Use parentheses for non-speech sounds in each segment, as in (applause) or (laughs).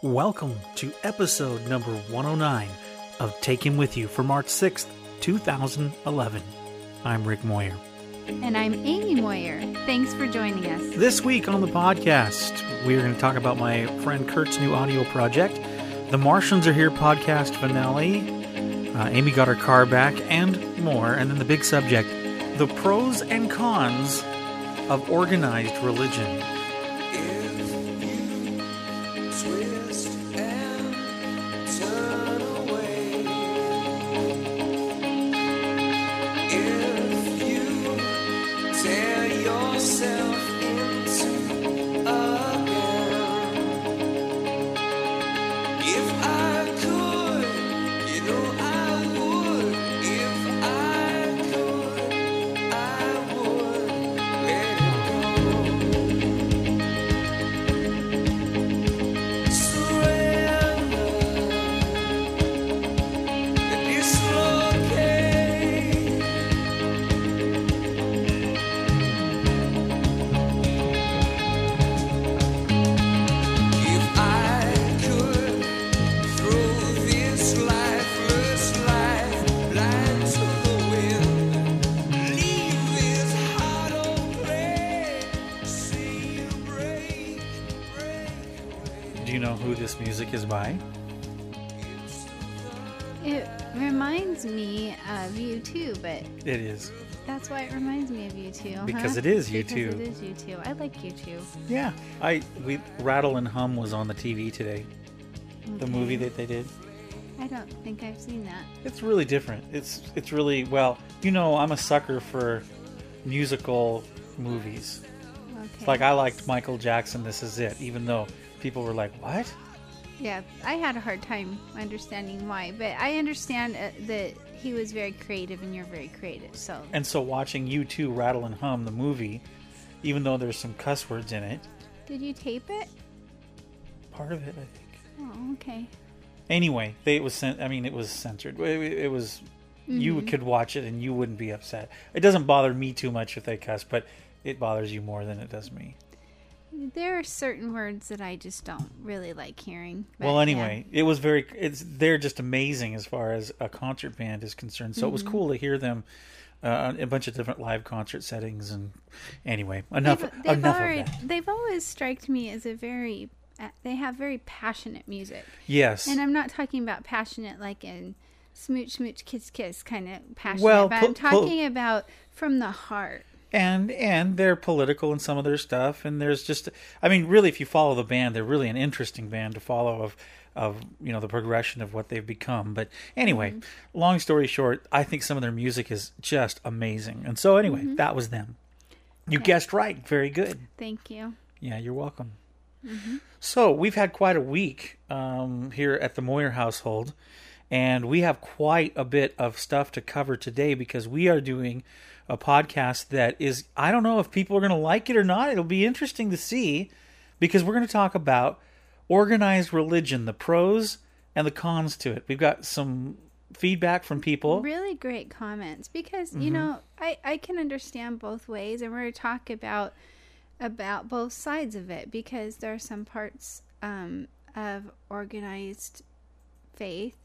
Welcome to episode number 109 of Take Him With You for March 6th, 2011. I'm Rick Moyer. And I'm Amy Moyer. Thanks for joining us. This week on the podcast, we're going to talk about my friend Kurt's new audio project, The Martians Are Here podcast finale. Uh, Amy got her car back and more. And then the big subject the pros and cons of organized religion. It is Because U2. It is you too. I like you too. Yeah. I we Rattle and Hum was on the TV today. The movie that they did. I don't think I've seen that. It's really different. It's it's really well, you know, I'm a sucker for musical movies. Okay. It's like I liked Michael Jackson This Is It, even though people were like, "What?" Yeah, I had a hard time understanding why, but I understand uh, that he was very creative and you're very creative. So And so watching U2 Rattle and Hum the movie, even though there's some cuss words in it, did you tape it? part of it, I think. Oh, okay. Anyway, they it was cen- I mean it was censored. It, it was you mm-hmm. could watch it and you wouldn't be upset. It doesn't bother me too much if they cuss, but it bothers you more than it does me. There are certain words that I just don't really like hearing. well, anyway, it was very. It's they're just amazing as far as a concert band is concerned. So it Mm-hmm. was cool to hear them. Uh, a bunch of different live concert settings, and anyway, enough They've, they've enough already, of that. They've always striked me as a very. uh, They have very passionate music, Yes, and I'm not talking about passionate like in smooch, smooch, kiss, kiss kind of passionate. Well, but po- I'm po- talking about from the heart. And and they're political in some of their stuff, and there's just, I mean, really, if you follow the band, they're really an interesting band to follow of of you know the progression of what they've become. But anyway, Mm-hmm. long story short, I think some of their music is just amazing, and so anyway, Mm-hmm. that was them. You guessed right, very good. Thank you. Yeah, you're welcome. Mm-hmm. So we've had quite a week um, here at the Moyer household, and we have quite a bit of stuff to cover today because we are doing a podcast that is I don't know if people are going to like it or not. It'll be interesting to see because we're going to talk about organized religion, the pros and the cons to it. We've got some feedback from people. Really great comments because Mm-hmm. you know I I can understand both ways, and we're going to talk about about both sides of it because there are some parts um, of organized faith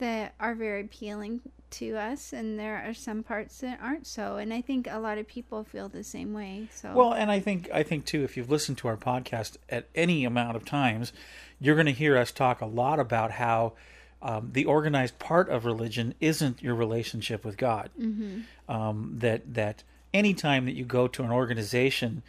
that are very appealing to us, and there are some parts that aren't so. And I think a lot of people feel the same way. So Well, and I think I think too, if you've listened to our podcast at any amount of times, you're going to hear us talk a lot about how um, the organized part of religion isn't your relationship with God. Mm-hmm. Um, that that any time that you go to an organization,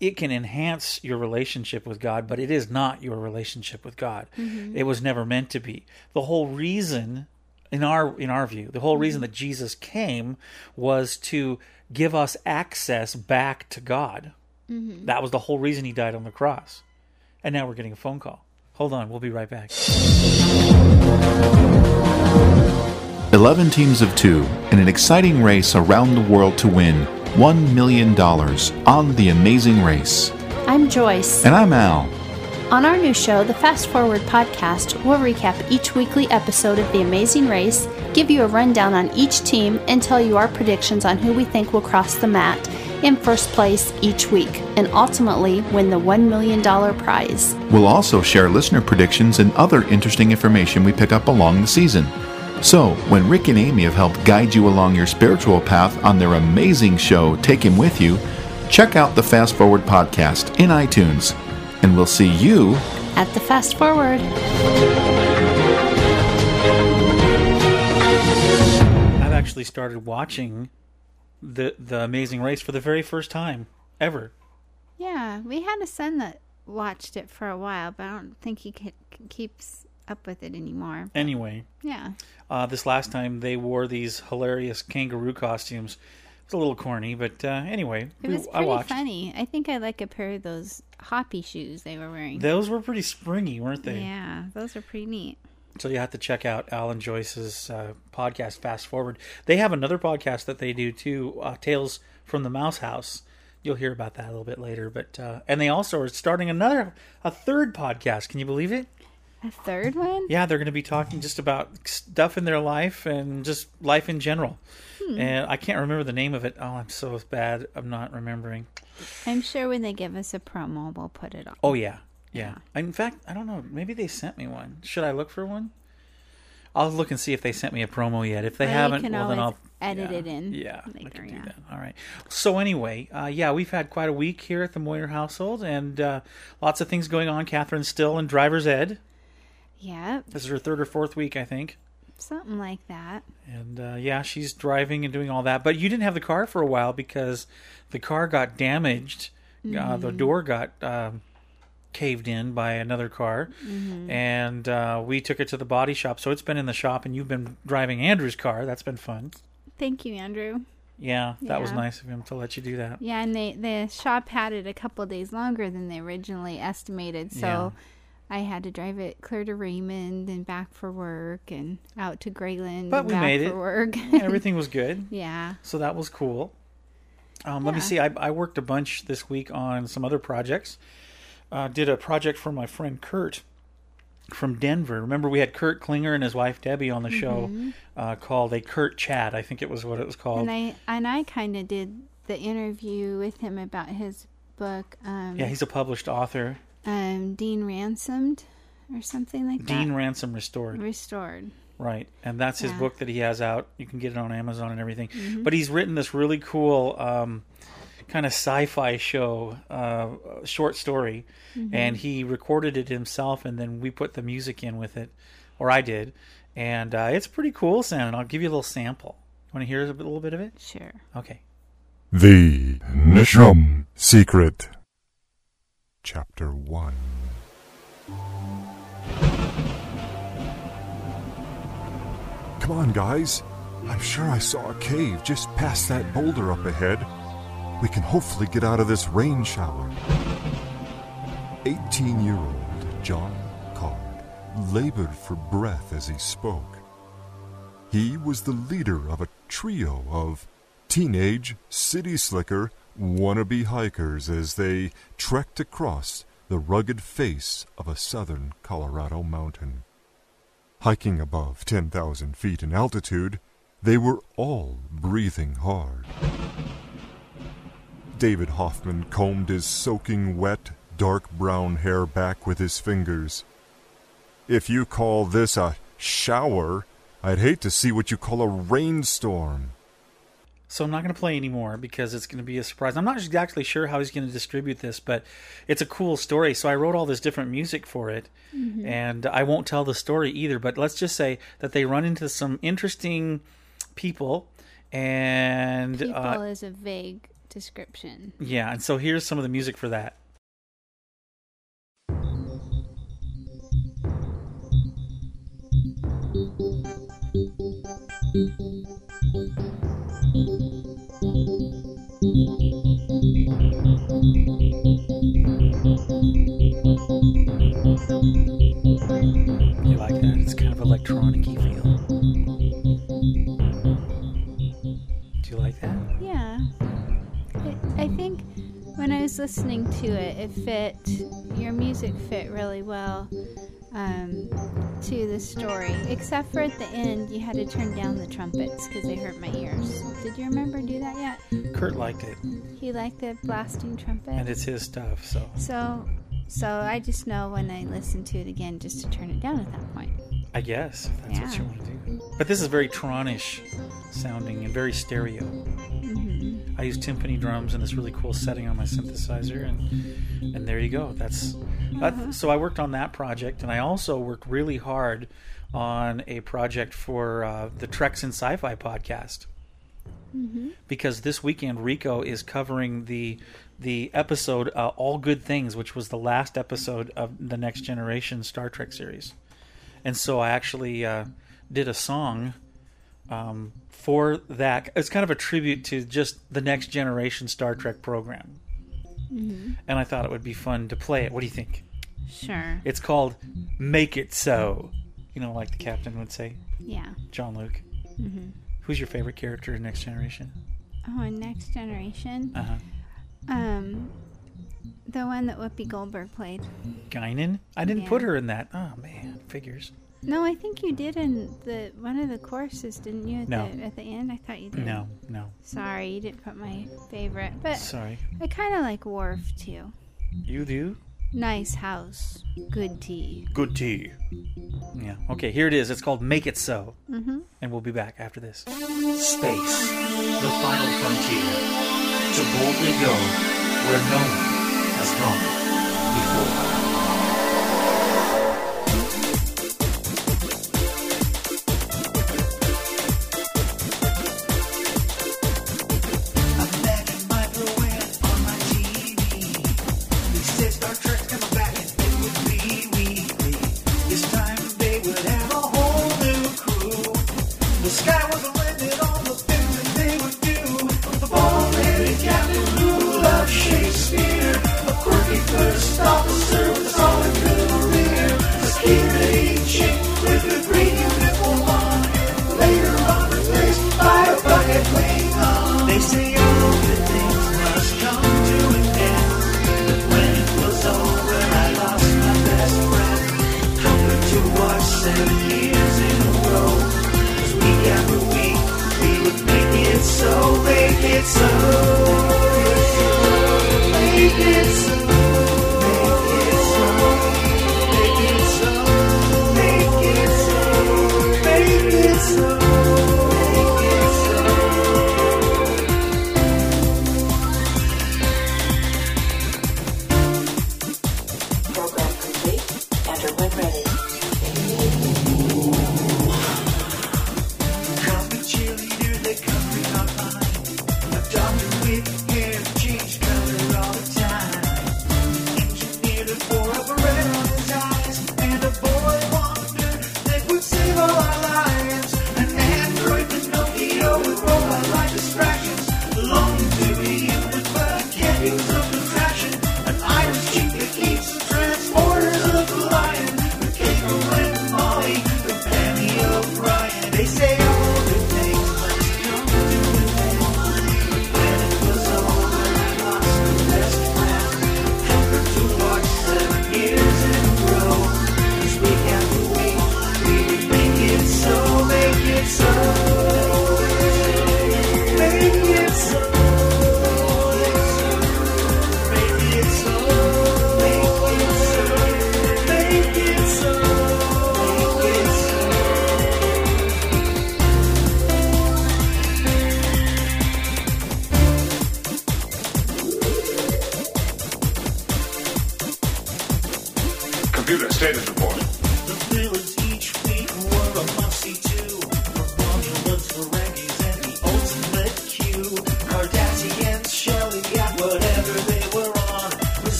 it can enhance your relationship with God, but it is not your relationship with God. Mm-hmm. It was never meant to be. The whole reason in our in our view, the whole reason mm-hmm. that Jesus came was to give us access back to God. Mm-hmm. That was the whole reason he died on the cross. And now we're getting a phone call. Hold on, we'll be right back. 11 teams of two in an exciting race around the world to win $1 million on The Amazing Race. I'm Joyce. And I'm Al. On our new show, the Fast Forward podcast, we'll recap each weekly episode of The Amazing Race, give you a rundown on each team, and tell you our predictions on who we think will cross the mat in first place each week and ultimately win the $1 million prize. We'll also share listener predictions and other interesting information we pick up along the season. So, when Rick and Amy have helped guide you along your spiritual path on their amazing show, Take Him With You, check out the Fast Forward podcast in iTunes. And we'll see you At the Fast Forward. I've actually started watching the the Amazing Race for the very first time ever. Yeah, we had a son that watched it for a while, but I don't think he keeps up with it anymore. Anyway, Yeah. uh, this last time they wore these hilarious kangaroo costumes. It's a little corny, but uh, anyway, It we- was I pretty watched. funny. I think I like a pair of those hoppy shoes they were wearing. Those were pretty springy, weren't they? yeah, those are pretty neat. So you have to check out Al and Joyce's uh, podcast, Fast Forward. They have another podcast that they do too, uh, Tales from the Mouse House. You'll hear about that a little bit later, but uh, and they also are starting another, a third podcast. Can you believe it? A third one? Yeah, they're going to be talking just about stuff in their life and just life in general. And I can't remember the name of it. Oh, I'm so bad. I'm not remembering. I'm sure when they give us a promo, we'll put it on. Oh yeah, yeah. In fact, I don't know. Maybe they sent me one. Should I look for one? I'll look and see if they sent me a promo yet. If they Well, haven't, well then I'll edit yeah, it in Yeah, I can do yeah. that. All right. So anyway, uh, yeah, we've had quite a week here at the Moyer household, and uh, lots of things going on. Catherine's still in driver's ed. Yeah, This is her third or fourth week, I think. something like that. And uh, yeah, she's driving and doing all that. But you didn't have the car for a while because the car got damaged. Uh, Mm-hmm. the door got um, caved in by another car, Mm-hmm. and uh, we took it to the body shop. So it's been in the shop, and you've been driving Andrew's car. That's been fun. Thank you, Andrew. Yeah, that was nice of him to let you do that. Yeah, and they the shop had it a couple days longer than they originally estimated, so I had to drive it clear to Raymond and back for work and out to Grayland But and we made for it. work. (laughs) Everything was good. (laughs) yeah. So that was cool. Um, Let me see. I, I worked a bunch this week on some other projects. Uh, did a project for my friend Kurt from Denver. Remember, we had Kurt Klinger and his wife Debbie on the show uh, called a Kurt Chat. I think it was what it was called. And I and I kind of did the interview with him about his book um yeah, he's a published author. Um Dean Ransomed or something like Dean that. Ransom Restored. Restored. Right. And that's his Yeah. book that he has out. You can get it on Amazon and everything. But he's written this really cool um, kind of sci fi show, uh, short story. And he recorded it himself, and then we put the music in with it, or I did. And uh, it's pretty cool sounding. I'll give you a little sample. Want to hear a little bit of it? Sure. Okay. The Nisham Secret. Chapter 1 Come on, guys. I'm sure I saw a cave just past that boulder up ahead. We can hopefully get out of this rain shower. 18 year old John Card labored for breath as he spoke. He was the leader of a trio of teenage city slicker wannabe hikers as they trekked across the rugged face of a southern Colorado mountain. Hiking above 10,000 feet in altitude, they were all breathing hard. David Hoffman combed his soaking wet, dark brown hair back with his fingers. If you call this a shower, I'd hate to see what you call a rainstorm. So I'm not going to play anymore because it's going to be a surprise. I'm not exactly sure how he's going to distribute this, but it's a cool story. So I wrote all this different music for it, and I won't tell the story either. But let's just say that they run into some interesting people, and People uh, is a vague description. yeah. And so here's some of the music for that. When I was listening to it, it fit your music fit really well um, to the story, except for at the end, you had to turn down the trumpets because they hurt my ears. Did you remember do that yet? Kurt liked it, He liked the blasting trumpet. and it's his stuff. So So, so I just know when I listen to it again, just to turn it down at that point. I guess if that's what you want to do. But this is very Tronish sounding and very stereo. I use timpani drums in this really cool setting on my synthesizer, and and there you go. That's that, so I worked on that project, and I also worked really hard on a project for uh, the Treks in Sci-Fi podcast. Because this weekend Rico is covering the the episode uh, "All Good Things," which was the last episode of the Next Generation Star Trek series and so I actually uh, did a song um, for that. It's kind of a tribute to just the next generation Star Trek program, and I thought it would be fun to play it. What do you think? Sure. It's called "Make It So," you know, like the captain would say, Yeah. Jean-Luc. Who's your favorite character in Next Generation? Oh, and Next Generation. Uh huh. Um, the one that Whoopi Goldberg played. Guinan. I didn't Yeah. put her in that. Oh man, figures. No, I think you did in the one of the courses, didn't you? At No. The, at the end, I thought you did. No, no. Sorry, you didn't put my favorite, but Sorry. I kind of like Worf too. You do. Nice house, good tea. Good tea. Yeah. Okay, here it is. It's called Make It So. Mm-hmm. And we'll be back after this. Space, the final frontier. To boldly go where no one has gone before.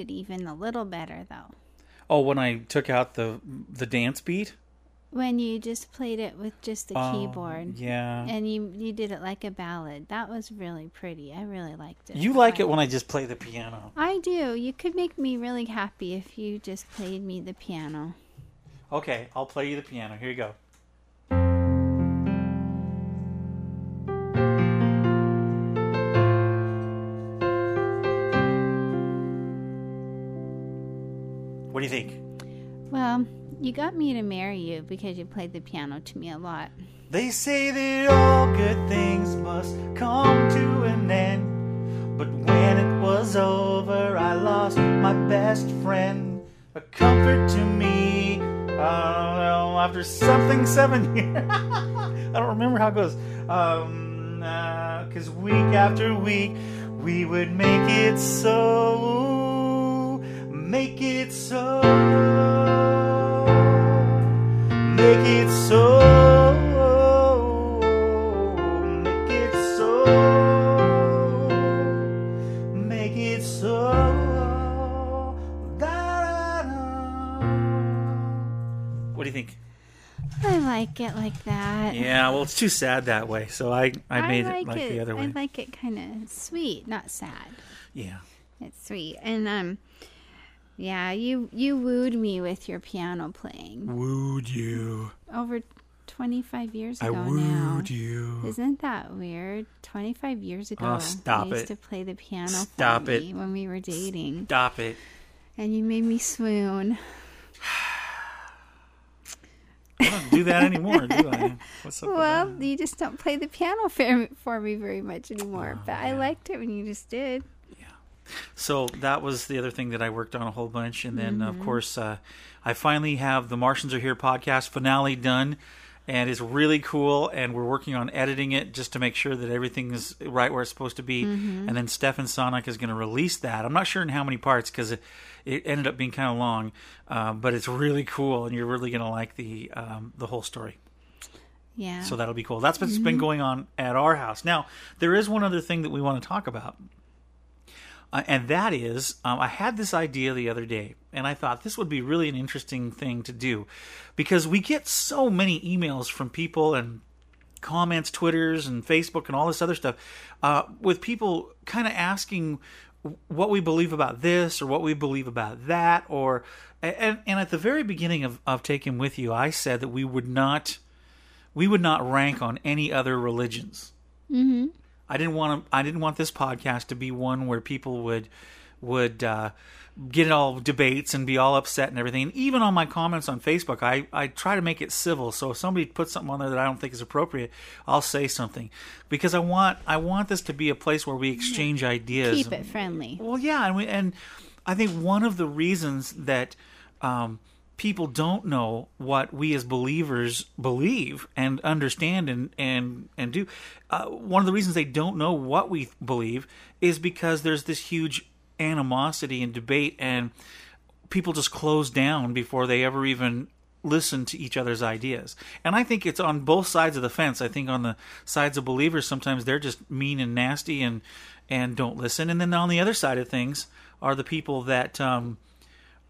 It even a little better though. Oh, when I took out the the dance beat. When you just played it with just the Oh, keyboard. Yeah. And you you did it like a ballad. That was really pretty. I really liked it. You like it when I just play the piano. I do. You could make me really happy if you just played me the piano. Okay, I'll play you the piano. Here you go. You got me to marry you because you played the piano to me a lot. They say that all good things must come to an end. But when it was over, I lost my best friend. A comfort to me. Uh, after something seven (laughs) years. I don't remember how it goes. Um, uh, Cause week after week, we would make it so. Make it so. Make it so. Make it so. Make it so. What do you think? I like it like that. Yeah, well, it's too sad that way, so I, I made like it like the other way. I like it kind of sweet, not sad. yeah. It's sweet, and um, yeah, you you wooed me with your piano playing Wooed you. over twenty five years ago I wooed now. you. Isn't that weird? Twenty five years oh, ago, Oh, stop I used it. to play the piano Stop for it. me when we were dating, Stop it. and you made me swoon. (sighs) I don't do that anymore, do I? What's up with Well, that? you just don't play the piano for, for me very much anymore. Oh, but I liked it when you just did. So that was the other thing that I worked on a whole bunch, and then Mm-hmm. of course uh, I finally have the Martians Are Here podcast finale done, and it's really cool. And we're working on editing it just to make sure that everything is right where it's supposed to be. Mm-hmm. And then Stefan Sonic is going to release that. I'm not sure in how many parts because it, it ended up being kind of long, uh, but it's really cool, and you're really going to like the um, the whole story. Yeah. So that'll be cool. That's what's been going on at our house. Now, there is one other thing that we want to talk about. Uh, and that is, um, I had this idea the other day, and I thought this would be really an interesting thing to do because we get so many emails from people and comments, Twitters, and Facebook, and all this other stuff uh, with people kind of asking what we believe about this or what we believe about that. Or and, and at the very beginning of, of Take Him With You, I said that we would not we would not rank on any other religions. Mm-hmm. I didn't want to, I didn't want this podcast to be one where people would would uh, get all debates and be all upset and everything. And even on my comments on Facebook, I, I try to make it civil. So if somebody puts something on there that I don't think is appropriate, I'll say something because I want I want this to be a place where we exchange ideas. Keep it friendly. Well, yeah, and we, and I think one of the reasons that um, people don't know what we as believers believe and understand and and and do, uh, one of the reasons they don't know what we believe is because there's this huge animosity and debate, and people just close down before they ever even listen to each other's ideas. And I think it's on both sides of the fence. I think on the sides of believers sometimes they're just mean and nasty and and don't listen. And then on the other side of things are the people that um,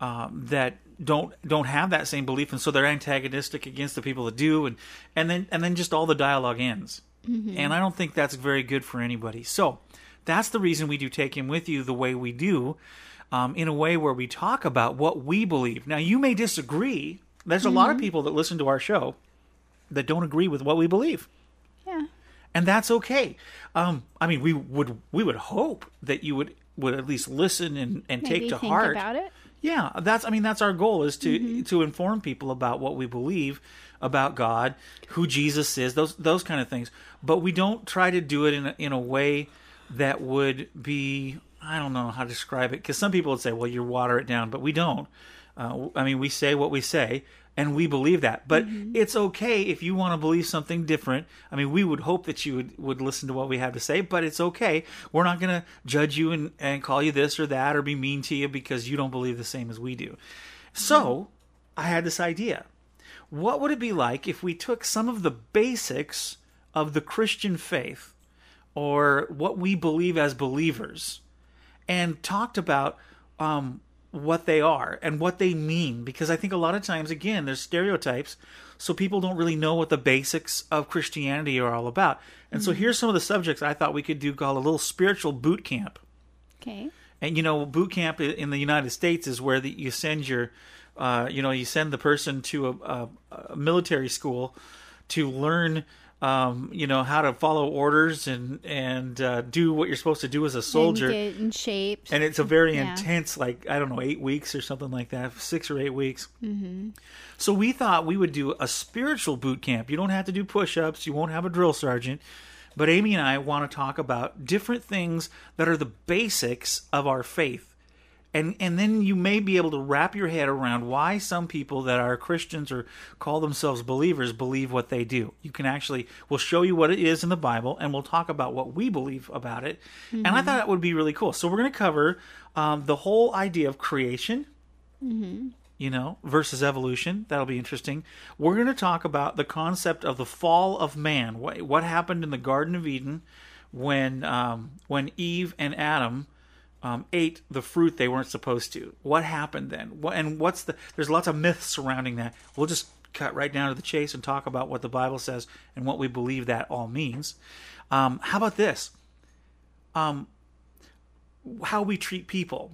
um, that don't don't have that same belief, and so they're antagonistic against the people that do, and and then and then just all the dialogue ends. And I don't think that's very good for anybody. So that's the reason we do take him with you the way we do, um, in a way where we talk about what we believe. Now you may disagree. There's a lot of people that listen to our show that don't agree with what we believe Yeah. and that's okay. Um, I mean, we would we would hope that you would would at least listen and, and Maybe take to think heart. about it. Yeah, that's I mean that's our goal is to to inform people about what we believe about God, who Jesus is, those those kind of things. But we don't try to do it in a, in a way that would be I don't know how to describe it because some people would say, well, you water it down, but we don't. Uh, I mean, we say what we say, and we believe that. But it's okay if you want to believe something different. I mean, we would hope that you would, would listen to what we have to say, but it's okay. We're not going to judge you and, and call you this or that or be mean to you because you don't believe the same as we do. So I had this idea. What would it be like if we took some of the basics of the Christian faith or what we believe as believers and talked about um, what they are and what they mean because I think a lot of times again there's stereotypes so people don't really know what the basics of Christianity are all about. And so here's some of the subjects I thought we could do called a little spiritual boot camp. Okay. And you know, boot camp in the United States is where the, you send your, uh, you know, you send the person to a, a, a military school to learn, um, you know, how to follow orders and and uh, do what you're supposed to do as a soldier. And get in shape. And it's a very Yeah. intense, like I don't know, eight weeks or something like that, six or eight weeks. Mm-hmm. So we thought we would do a spiritual boot camp. You don't have to do push-ups. You won't have a drill sergeant. But Amy and I want to talk about different things that are the basics of our faith. And and then you may be able to wrap your head around why some people that are Christians or call themselves believers believe what they do. You can actually we'll show you what it is in the Bible and we'll talk about what we believe about it. And I thought that would be really cool. So we're going to cover um, the whole idea of creation, you know, versus evolution. That'll be interesting. We're going to talk about the concept of the fall of man. What, what happened in the Garden of Eden when um, when Eve and Adam um, ate the fruit they weren't supposed to? What happened then? What, and what's the? There's lots of myths surrounding that. We'll just cut right down to the chase and talk about what the Bible says and what we believe that all means. Um, how about this? Um, how we treat people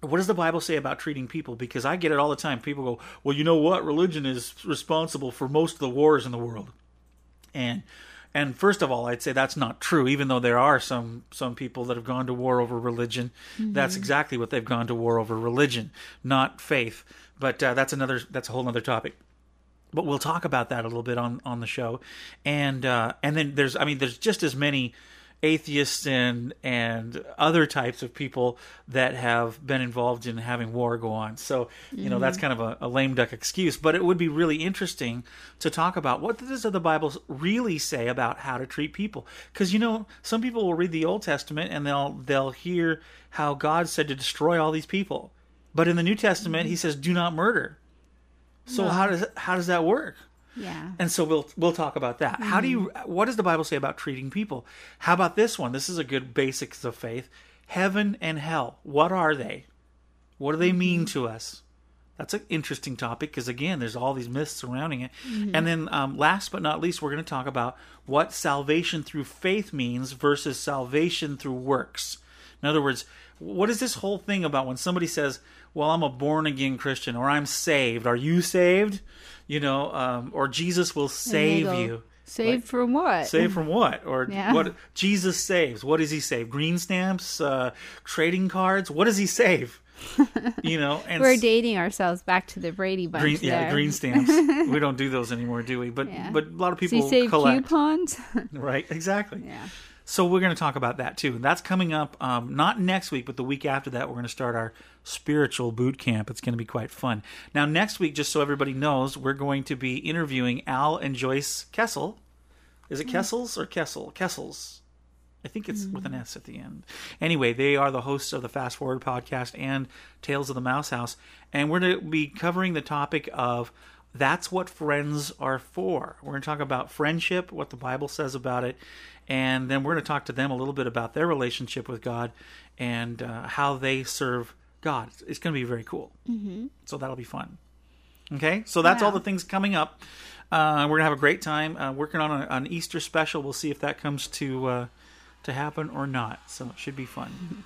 what does the Bible say about treating people? Because I get it all the time. People go, "Well, you know what? Religion is responsible for most of the wars in the world." And and first of all, I'd say that's not true. Even though there are some some people that have gone to war over religion, that's exactly what they've gone to war over: religion, not faith. But uh, that's another that's a whole other topic but we'll talk about that a little bit on on the show and uh and then there's i mean there's just as many atheists and and other types of people that have been involved in having war go on. So you know that's mm-hmm. kind of a, a lame duck excuse but it would be really interesting to talk about what does the bible really say about how to treat people? Because you know some people will read the old testament and they'll they'll hear how god said to destroy all these people. But in the new testament he mm-hmm. says do not murder. So how does how does that work? Yeah. And so we'll we'll talk about that. How do you mm-hmm. what does the Bible say about treating people? How about this one? This is a good basics of faith. Heaven and hell. What are they? What do they mean mm-hmm. to us? That's an interesting topic because again, there's all these myths surrounding it. Mm-hmm. And then, um, last but not least, we're going to talk about what salvation through faith means versus salvation through works. In other words, what is this whole thing about when somebody says, "Well, I'm a born again Christian," or "I'm saved"? Are you saved? You know, um, or Jesus will save go, you. Saved from what? Save from what? Or (laughs) Yeah. what? Jesus saves. What does he save? Green stamps, uh, trading cards. What does he save? (laughs) You know, and We're dating ourselves back to the Brady Bunch. green, yeah, there. green stamps. (laughs) we don't do those anymore, do we? But Yeah. but a lot of people save collect, coupons? right? Exactly. yeah. So we're going to talk about that too. And that's coming up um, not next week, but the week after that. We're going to start our spiritual boot camp. It's going to be quite fun. Now, next week, just so everybody knows, we're going to be interviewing Al and Joyce Kessel. Is it Kessels or Kessel? Kessels. I think it's with an S at the end. Anyway, they are the hosts of the Fast Forward podcast and Tales of the Mouse House. And we're going to be covering the topic of that's what friends are for. We're going to talk about friendship, what the Bible says about it, and then we're going to talk to them a little bit about their relationship with God and uh, how they serve God. It's going to be very cool. Mm-hmm. So that'll be fun. Okay, so that's all the things coming up. Uh, we're gonna have a great time uh, working on a, an Easter special. We'll see if that comes to uh, to happen or not. So it should be fun.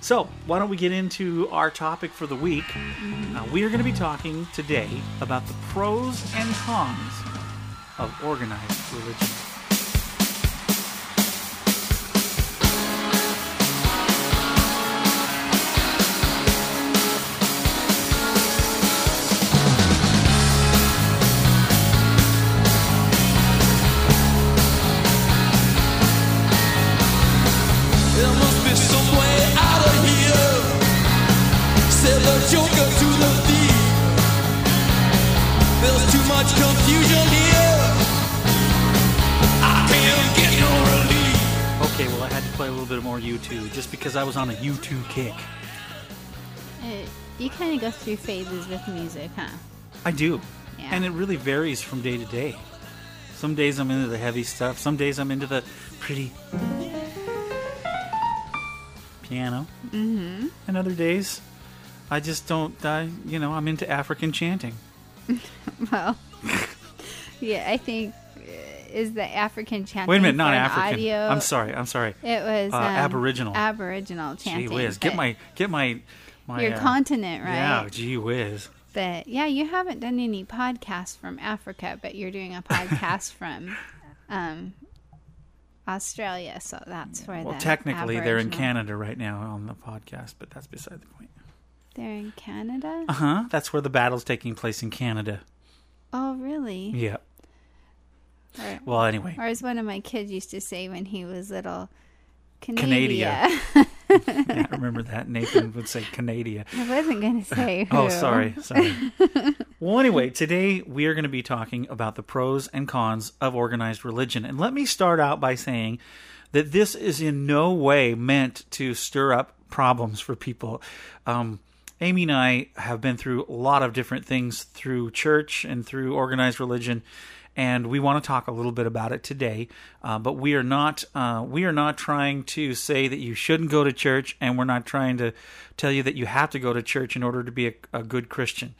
So why don't we get into our topic for the week? Uh, we are going to be talking today about the pros and cons of organized religion. Much confusion here. I can't get no relief. Okay, well, I had to play a little bit more U2 just because I was on a U2 kick. Uh, you kind of go through phases with music, huh? I do. Yeah. And it really varies from day to day. Some days I'm into the heavy stuff, some days I'm into the pretty piano. Mm-hmm. And other days I just don't, I, you know, I'm into African chanting. (laughs) Well, yeah, I think uh, is the African chanting. Wait a minute, not African. Audio, I'm sorry, I'm sorry. It was Uh, um, Aboriginal. Aboriginal chanting. Gee whiz, get my, get my, my. your uh, continent right. Yeah, gee whiz. But yeah, you haven't done any podcasts from Africa, but you're doing a podcast (laughs) from um, Australia, so that's where Well, the technically they're in Canada right now on the podcast, but that's beside the point. They're in Canada. Uh huh. That's where the battle's taking place in Canada. Oh, really? Yeah. Or, Well, anyway. or as one of my kids used to say when he was little, Canada. Canada. (laughs) yeah, I remember that. Nathan would say Canada. (laughs) I wasn't going (laughs) to say who. Oh, sorry, sorry. well, anyway, today we are going to be talking about the pros and cons of organized religion. And let me start out by saying that this is in no way meant to stir up problems for people. Um, Amy and I have been through a lot of different things through church and through organized religion. And we want to talk a little bit about it today, uh, but we are not uh, we are not trying to say that you shouldn't go to church, and we're not trying to tell you that you have to go to church in order to be a, a good Christian.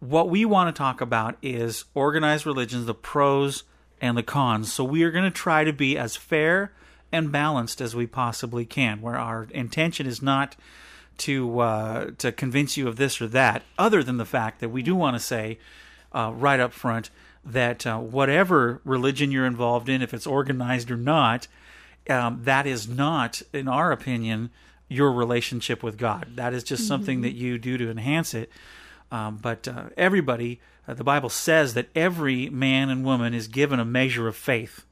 What we want to talk about is organized religions, the pros and the cons. So we are going to try to be as fair and balanced as we possibly can, where our intention is not to uh, to convince you of this or that, other than the fact that we do want to say uh, right up front that uh, whatever religion you're involved in, if it's organized or not, um, that is not, in our opinion, your relationship with God. That is just something that you do to enhance it. Um, but uh, everybody, uh, the Bible says that every man and woman is given a measure of faith.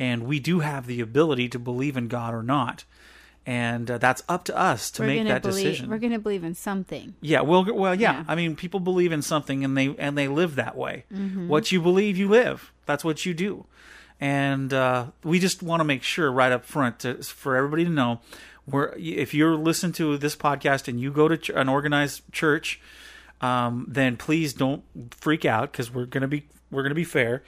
And we do have the ability to believe in God or not. And uh, that's up to us to We're make that believe, decision. We're going to believe in something. Yeah, well, well, yeah. Yeah. I mean, people believe in something and they and they live that way. Mm-hmm. What you believe, you live. That's what you do. And uh, we just want to make sure right up front to, for everybody to know, where if you're listening to this podcast and you go to ch- an organized church, um, then please don't freak out because we're gonna be we're gonna be fair.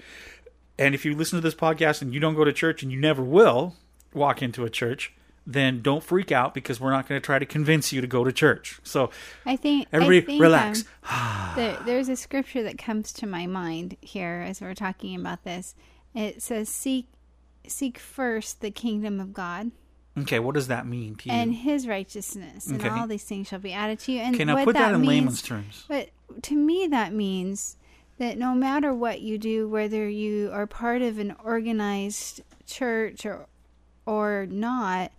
And if you listen to this podcast and you don't go to church and you never will walk into a church, then don't freak out because we're not going to try to convince you to go to church. So I think Everybody I think, relax. um, there, there's a scripture that comes to my mind here as we're talking about this. It says, "Seek, seek first the kingdom of God Okay, what does that mean to you? and His righteousness, and all these things shall be added to you." And okay, now what put that, in means, layman's terms. But to me, that means that no matter what you do, whether you are part of an organized church or or not,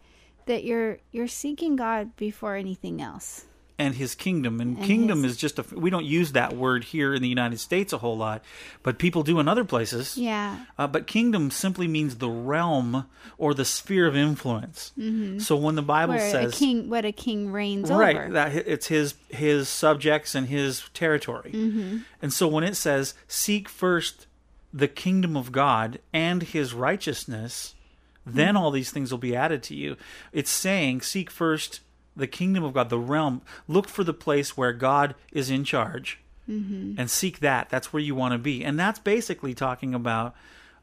that you're you're seeking God before anything else. And his kingdom. And, And kingdom his- is just a, we don't use that word here in the United States a whole lot, but people do in other places. Yeah. Uh, but kingdom simply means the realm or the sphere of influence. Mm-hmm. So when the Bible Where says a king, what a king reigns right over. that it's his his subjects and his territory Mm-hmm. and so when it says seek first the kingdom of god and his righteousness then Mm-hmm. all these things will be added to you it's saying seek first the kingdom of god the realm look for the place where god is in charge Mm-hmm. and seek that that's where you want to be and that's basically talking about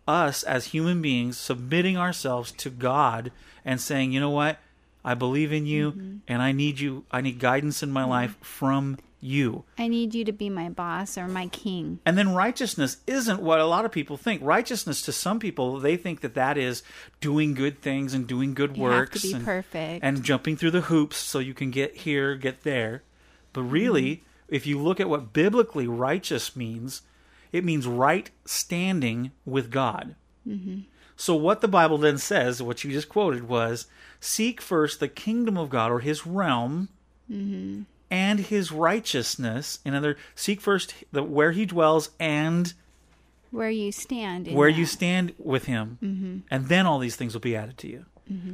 us as human beings submitting ourselves to god and saying you know what i believe in you Mm-hmm. and i need you i need guidance in my life from you I need you to be my boss or my king. and then righteousness isn't what a lot of people think righteousness to some people they think that that is doing good things and doing good You have to works be and, perfect. and jumping through the hoops so you can get here get there but really Mm-hmm. if you look at what biblically righteous means it means right standing with god Mm-hmm. so what the bible then says what you just quoted was seek first the kingdom of god or his realm Mm-hmm. And his righteousness in other seek first the where he dwells and Where you stand. in where that. you stand with him Mm-hmm. and then all these things will be added to you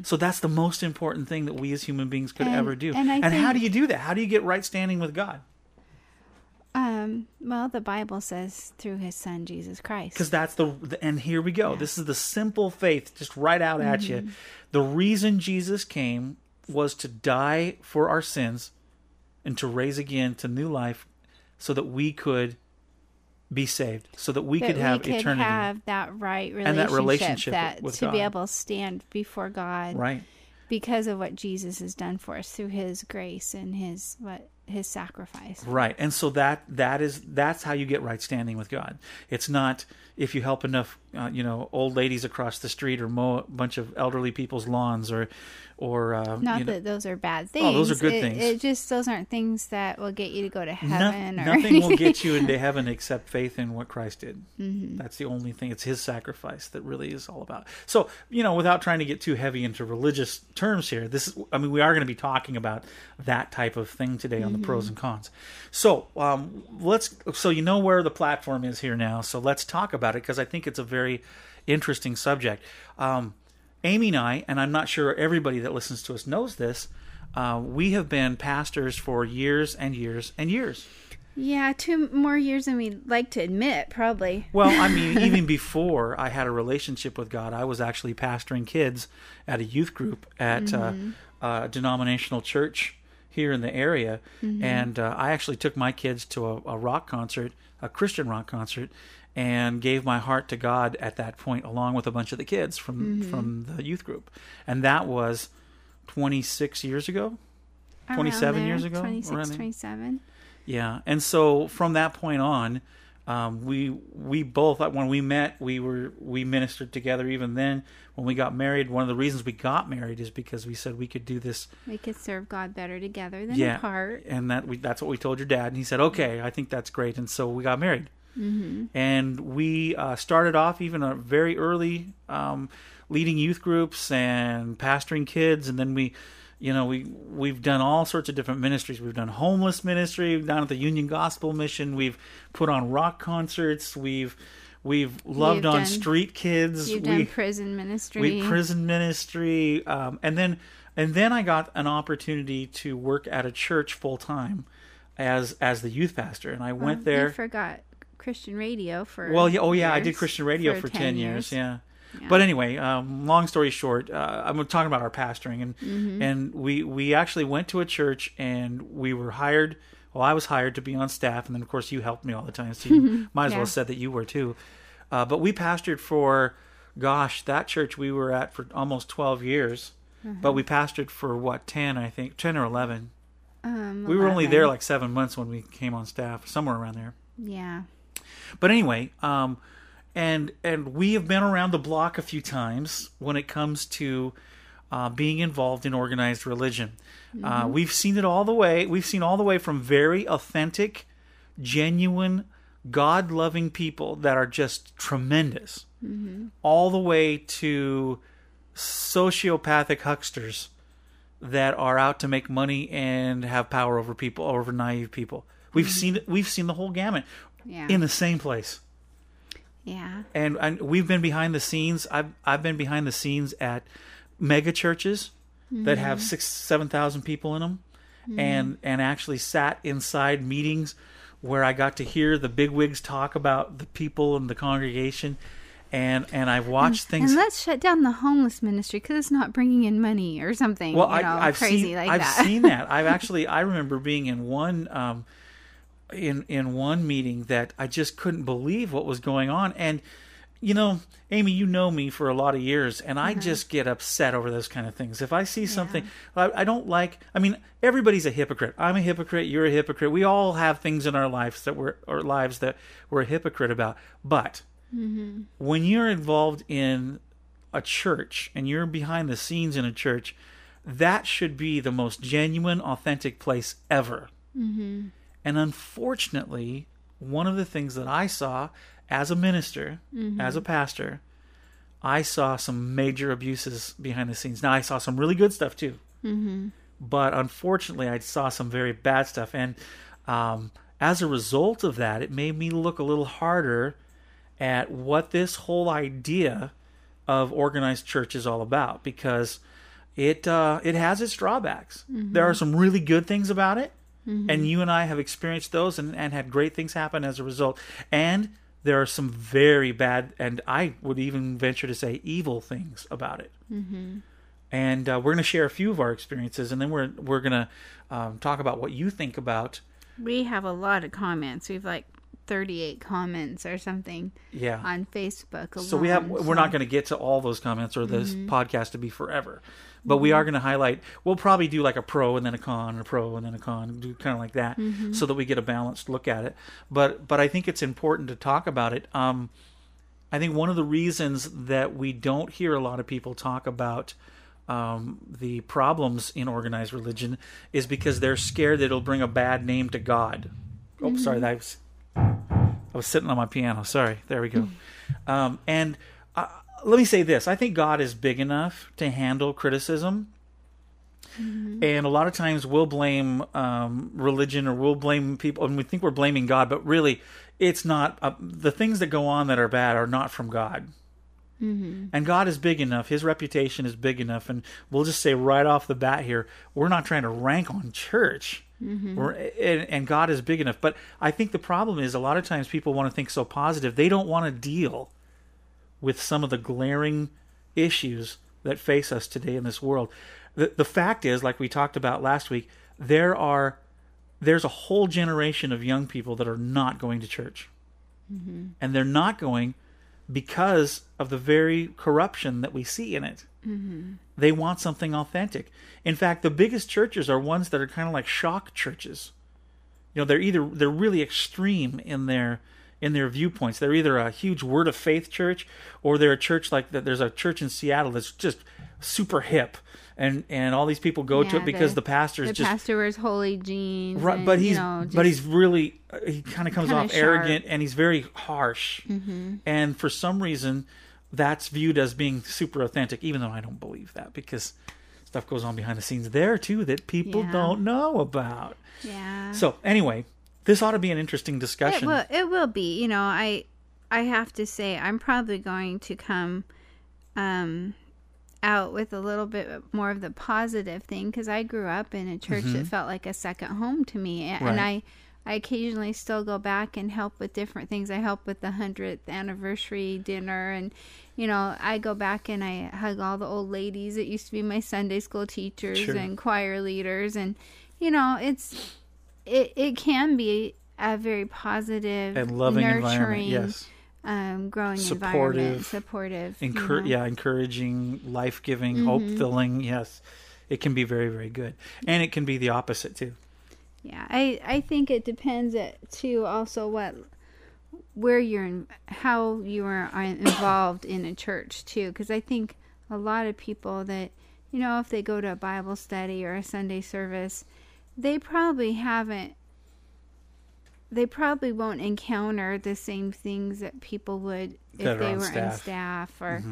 so that's the most important thing that we as human beings could And- ever do and I how do you do that how do you get right standing with god Um, well, the Bible says through his son Jesus Christ. because that's the, the and here we go this is the simple faith just right out at Mm-hmm. you the reason jesus came was to die for our sins and to raise again to new life so that we could be saved so that we that could have we could eternity have that right relationship, And that relationship that with to be able to stand before God right because of what Jesus has done for us through his grace and his what his sacrifice. Right. And so that that is that's how you get right standing with God. It's not if you help enough uh, you know old ladies across the street or mow a bunch of elderly people's lawns or or uh, Not you know, that those are bad things. Oh, those are good It- things. It just those aren't things that will get you to go to no- heaven or nothing will get you into (laughs) heaven except faith in what Christ did. Mm-hmm. That's the only thing. It's His sacrifice that really is all about. So you know, without trying to get too heavy into religious terms here, this is. I mean, we are going to be talking about that type of thing today on the pros Mm-hmm. and cons. So um, let's. So you know where the platform is here now. So let's talk about it because I think it's a very interesting subject. Um, Amy and I, and I'm not sure everybody that listens to us knows this. Uh, we have been pastors for years and years and years. Yeah, two more years than we'd like to admit, probably. Well, I mean, (laughs) even before I had a relationship with God, I was actually pastoring kids at a youth group at uh, a denominational church here in the area, and uh, I actually took my kids to a, a rock concert, a Christian rock concert, and gave my heart to God at that point, along with a bunch of the kids from from the youth group, and that was 26 years ago. 27 Around years ago, 26, 27. Yeah, and so from that point on, um, we we both when we met, we were we ministered together. Even then, when we got married, one of the reasons we got married is because we said we could do this. We could serve God better together than yeah, apart. and that we that's what we told your dad, and he said, "Okay, I think that's great." And so we got married, mm-hmm. and we uh, started off even a very early, um, leading youth groups and pastoring kids, and then we you know we we've done all sorts of different ministries. We've done homeless ministry we've done at the union gospel mission. We've put on rock concerts. We've we've loved on street kids. You've we done prison ministry. we prison ministry um, and then and then i got an opportunity to work at a church full time as as the youth pastor. And i went You there forgot Christian radio for. well yeah, oh yeah i did christian radio for, 10, years, yeah Yeah. but anyway, um, long story short, uh, I'm talking about our pastoring, and Mm-hmm. and we we actually went to a church, and we were hired. Well, I was hired to be on staff, and then of course you helped me all the time, so you (laughs) might as well Yeah. have said that you were too. Uh, but we pastored for, gosh, that church we were at for almost 12 years, Mm-hmm. but we pastored for what 10, I think, 10 or 11. Um, We were only there like seven months when we came on staff, somewhere around there. Yeah. But anyway, um, and and we have been around the block a few times when it comes to uh, being involved in organized religion. Uh, we've seen it all the way. We've seen all the way from very authentic, genuine, God-loving people that are just tremendous, all the way to sociopathic hucksters that are out to make money and have power over people, over naive people. We've seen. We've seen the whole gamut Yeah. in the same place. yeah. And, and we've been behind the scenes. I've I've been behind the scenes at mega churches that have six seven thousand people in them, and and actually sat inside meetings where I got to hear the bigwigs talk about the people in the congregation, and and I've watched things. And let's shut down the homeless ministry because it's not bringing in money or something. well, you know, I, I've crazy seen like I've that. seen that. I've (laughs) actually I remember being in one um, in in one meeting that I just couldn't believe what was going on. And you know, Amy, you know me for a lot of years, and I just get upset over those kind of things. If I see something I, I don't like, I mean, everybody's a hypocrite. I'm a hypocrite. You're a hypocrite. We all have things in our lives that we're our lives that we're a hypocrite about. But when you're involved in a church and you're behind the scenes in a church, that should be the most genuine, authentic place ever. Mm-hmm. And unfortunately, one of the things that I saw as a minister, as a pastor, I saw some major abuses behind the scenes. Now, I saw some really good stuff too. Mm-hmm. But unfortunately, I saw some very bad stuff. And um, as a result of that, it made me look a little harder at what this whole idea of organized church is all about because it uh, it has its drawbacks. There are some really good things about it, And you and I have experienced those and, and had great things happen as a result. And there are some very bad, and I would even venture to say evil things about it. Mm-hmm. And uh, we're going to share a few of our experiences, and then we're we're going to um, talk about what you think about. We have a lot of comments. We've like 38 comments or something Yeah. on Facebook. Alone, so we have we're not going to get to all those comments or this Mm-hmm. podcast to be forever but we are going to highlight we'll probably do like a pro and then a con and a pro and then a con do kind of like that Mm-hmm. so that we get a balanced look at it but but i think it's important to talk about it um i think one of the reasons that we don't hear a lot of people talk about um, the problems in organized religion is because they're scared that it'll bring a bad name to God. Oh, sorry, that was I was sitting on my piano. Sorry, there we go. Um, and uh, let me say this: I think God is big enough to handle criticism. And a lot of times we'll blame um, religion or we'll blame people, and we think we're blaming God, but really, it's not. Uh, the things that go on that are bad are not from God. And God is big enough. His reputation is big enough. And we'll just say right off the bat here, we're not trying to rank on church. Mm-hmm. We're, and, and God is big enough. But I think the problem is a lot of times people want to think so positive. They don't want to deal with some of the glaring issues that face us today in this world. The, the fact is, like we talked about last week, there are there's a whole generation of young people that are not going to church. Mm-hmm. And they're not going because of the very corruption that we see in it. Mm-hmm. They want something authentic. In fact, the biggest churches are ones that are kind of like shock churches. You know, they're either they're really extreme in their in their viewpoints. They're either a huge word of faith church or they're a church like that. There's a church in Seattle that's just super hip, and and all these people go to it because the, the pastor is just The just pastor wears holy jeans. Right, and, but you he's know, but he's really uh, he kind of comes off sharp. Mm-hmm. arrogant and he's very harsh. And for some reason, that's viewed as being super authentic, even though I don't believe that because stuff goes on behind the scenes there too that people Yeah. don't know about. yeah. So anyway, this ought to be an interesting discussion. It will. It will be. You know, I I have to say, I'm probably going to come um out with a little bit more of the positive thing because I grew up in a church that felt like a second home to me, and, and Mm-hmm. I. I occasionally still go back and help with different things. I help with the hundredth anniversary dinner, and you know, I go back and I hug all the old ladies that used to be my Sunday school teachers Sure. and choir leaders, and you know, it's it it can be a very positive and loving environment, nurturing, yes. Um, growing Supportive. environment, supportive, you know. Mm-hmm. yeah, encouraging, life giving, hope filling. Yes, it can be very, very good, and it can be the opposite too. Yeah, I I think it depends at too also what where you're in, how you are uh, involved in a church too because I think a lot of people that you know if they go to a Bible study or a Sunday service they probably haven't they probably won't encounter the same things that people would if That they on were staff. Mm-hmm. in staff or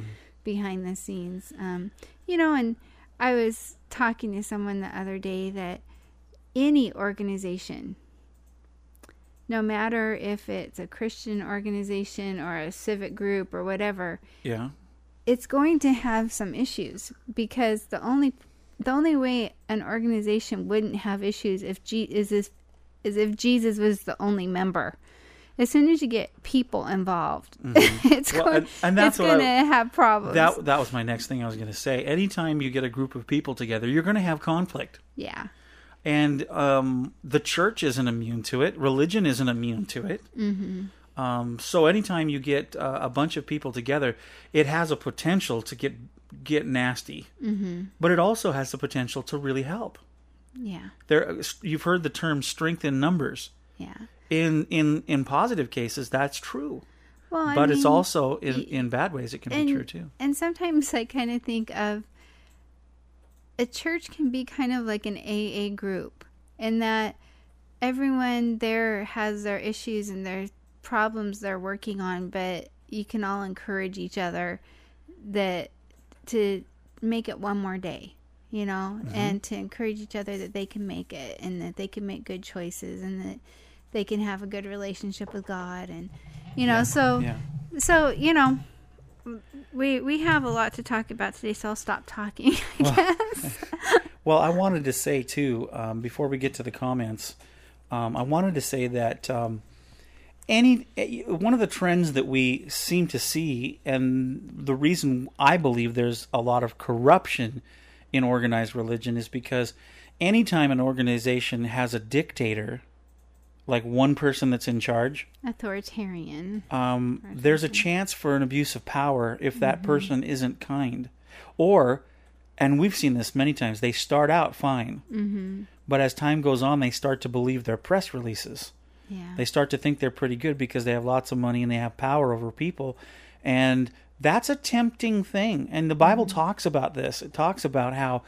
behind the scenes um, you know and I was talking to someone the other day that any organization, no matter if it's a Christian organization or a civic group or whatever, Yeah, it's going to have some issues because the only the only way an organization wouldn't have issues if G, is if, is if Jesus was the only member. As soon as you get people involved, (laughs) it's Well, going, and- and that's it's what I- going to have problems. that that was my next thing I was going to say. Anytime you get a group of people together, you're going to have conflict. yeah. and um, the church isn't immune to it. Religion isn't immune to it. Mm-hmm. Um, so anytime you get uh, a bunch of people together, it has a potential to get get nasty, mm-hmm. but it also has the potential to really help. Yeah. There, you've heard the term "strength in numbers." Yeah. In in in positive cases, that's true, Well, I but it's also in in bad ways it can and, be true too. And sometimes I kind of think of a church can be kind of like an AA group in that everyone there has their issues and their problems they're working on, but you can all encourage each other that to make it one more day, you know, Mm-hmm. and to encourage each other that they can make it and that they can make good choices and that they can have a good relationship with God and you know, so Yeah. so you know we we have a lot to talk about today so i'll stop talking (laughs) i guess (laughs) Well, I wanted to say too, um, before we get to the comments, um, I wanted to say that um, any eh, one of the trends that we seem to see, and the reason I believe there's a lot of corruption in organized religion is because anytime an organization has a dictator, like one person that's in charge, Authoritarian. um, there's a chance for an abuse of power if that Mm-hmm. person isn't kind. Or, and we've seen this many times, they start out fine, Mm-hmm. but as time goes on, they start to believe their press releases. Yeah. They start to think they're pretty good because they have lots of money and they have power over people. And that's a tempting thing. And the Bible Mm-hmm. talks about this. It talks about how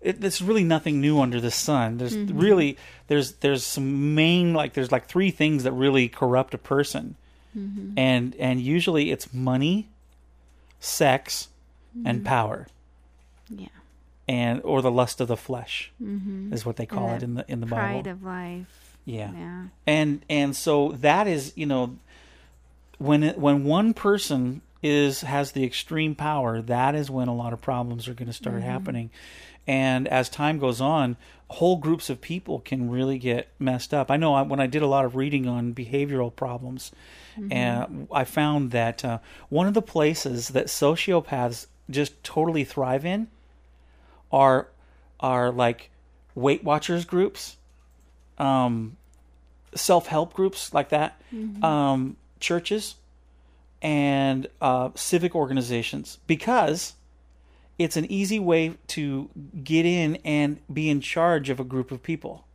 it, there's really nothing new under the sun. There's Mm-hmm. really there's there's some main like there's like three things that really corrupt a person. Mm-hmm. And and usually it's money, sex, Mm-hmm. and power. yeah. And or the lust of the flesh is what they call it in the in the Bible. Mm-hmm. Pride of life. yeah Yeah. and and so that is you know when it, when one person is has the extreme power that is when a lot of problems are going to start happening. And as time goes on whole groups of people can really get messed up. I know I, when i did a lot of reading on behavioral problems and i found that uh, one of the places that sociopaths just totally thrive in are are like weight watchers groups um, self help groups like that, um, churches, and uh, civic organizations because it's an easy way to get in and be in charge of a group of people.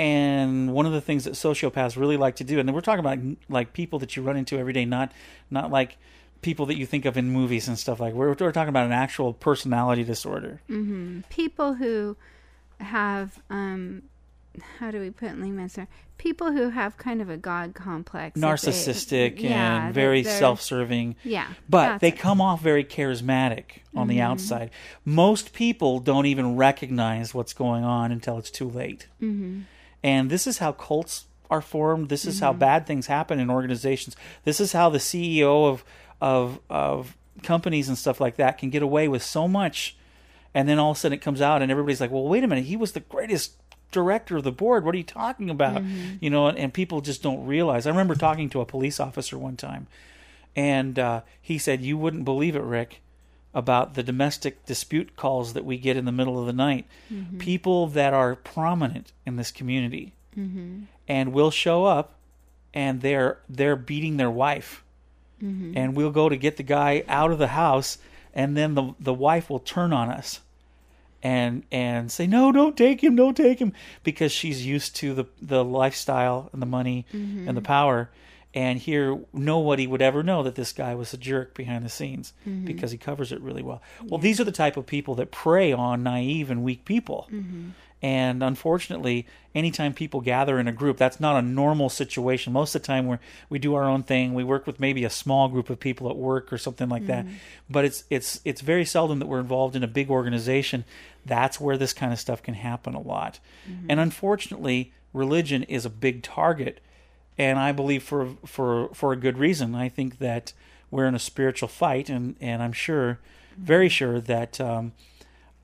And one of the things that sociopaths really like to do, and we're talking about like people that you run into every day, not not like people that you think of in movies and stuff like. We're, we're talking about an actual personality disorder. People who have um how do we put it in layman's terms? People who have kind of a god complex. that they- narcissistic Yeah, and very self-serving. Yeah, But they it. Mm-hmm. come off very charismatic on the outside. Most people don't even recognize what's going on until it's too late. Mm-hmm. And this is how cults are formed. This is Mm-hmm. how bad things happen in organizations. This is how the CEO of of of companies and stuff like that can get away with so much and then all of a sudden it comes out and everybody's like, "Well, wait a minute, he was the greatest director of the board. What are you talking about?" Mm-hmm. You know, and, and people just don't realize. I remember talking to a police officer one time, and uh, he said, "You wouldn't believe it, Rick." About the domestic dispute calls that we get in the middle of the night, mm-hmm. people that are prominent in this community, mm-hmm. and will show up, and they're they're beating their wife, and we'll go to get the guy out of the house, and then the the wife will turn on us and and say no don't take him don't take him because she's used to the the lifestyle and the money and the mm-hmm. power. And here nobody would ever know that this guy was a jerk behind the scenes mm-hmm. because he covers it really well. Well these are the type of people that prey on naive and weak people mm-hmm. And unfortunately anytime people gather in a group that's not a normal situation. Most of the time we we do our own thing. We work with maybe a small group of people at work or something like that. Mm-hmm. But it's it's it's very seldom that we're involved in a big organization. That's where this kind of stuff can happen a lot. Mm-hmm. And unfortunately religion is a big target. And I believe for for for a good reason. I think that we're in a spiritual fight and and I'm sure very mm-hmm. sure that um,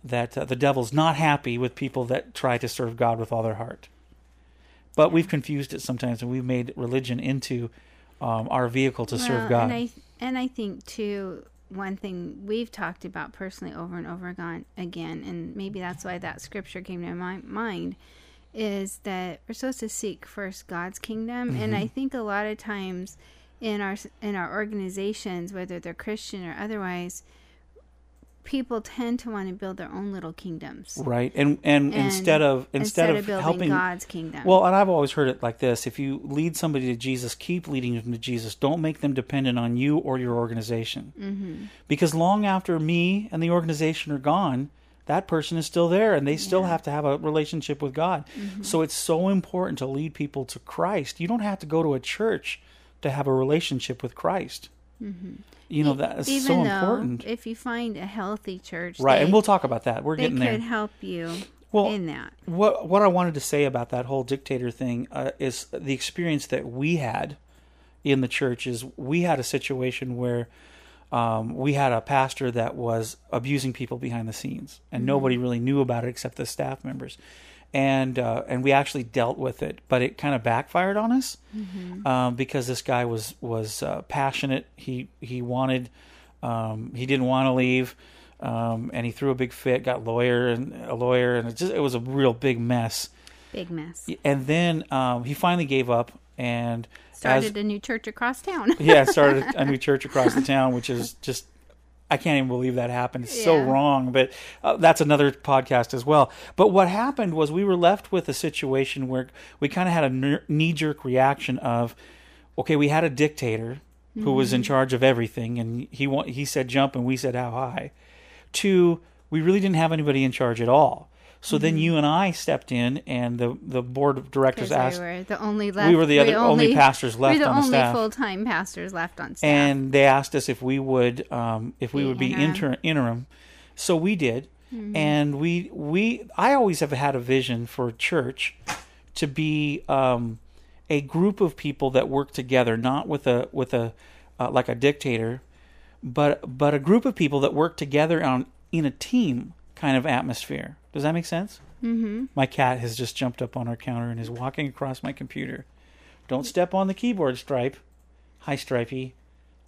that uh, the devil's not happy with people that try to serve God with all their heart. But we've confused it sometimes, and we've made religion into um, our vehicle to serve God. And I and I think too one thing we've talked about personally over and over again and maybe that's why that scripture came to my mind, is that we're supposed to seek first God's kingdom, and Mm-hmm. I think a lot of times in our in our organizations, whether they're Christian or otherwise, people tend to want to build their own little kingdoms. right, and, and And instead of instead, of, building helping God's kingdom. Well, and I've always heard it like this: if you lead somebody to Jesus, keep leading them to Jesus. Don't make them dependent on you or your organization, mm-hmm. because long after me and the organization are gone, that person is still there, and they still have to have a relationship with God. Mm-hmm. So it's so important to lead people to Christ. You don't have to go to a church to have a relationship with Christ. You know that is Mm-hmm. Even so important, if you find a healthy church, right? they, And we'll talk about that. We're they getting could there. help you Well, in that. What what I wanted to say about that whole dictator thing uh, is the experience that we had in the church is we had a situation where um, we had a pastor that was abusing people behind the scenes, and nobody really knew about it except the staff members. And uh, and we actually dealt with it, but it kind of backfired on us um, because this guy was was uh, passionate. He he wanted um, he didn't want to leave, um, and he threw a big fit. Got lawyer and a lawyer, and it just it was a real big mess. Big mess. And then um, he finally gave up and as- Started a new church across town. yeah, started (laughs) a new church across the town, which is just I can't even believe that happened. It's so wrong, but uh, that's another podcast as well. But what happened was we were left with a situation where we kind of had a knee jerk reaction of, okay, we had a dictator who was in charge of everything, and he wa- he said jump, and we said how high. To we really didn't have anybody in charge at all. So then you and I stepped in, and the the board of directors asked, we were the only left. we were the other only, pastors left We're the on the only staff full time pastors left on staff. and they asked us if we would um, if we Be would be interim. inter- interim so we did and we we i always have had a vision for church to be um, a group of people that work together not with a with a uh, like a dictator but but a group of people that work together on in a team kind of atmosphere does that make sense mm-hmm. my cat has just jumped up on our counter and is walking across my computer don't step on the keyboard stripe hi stripey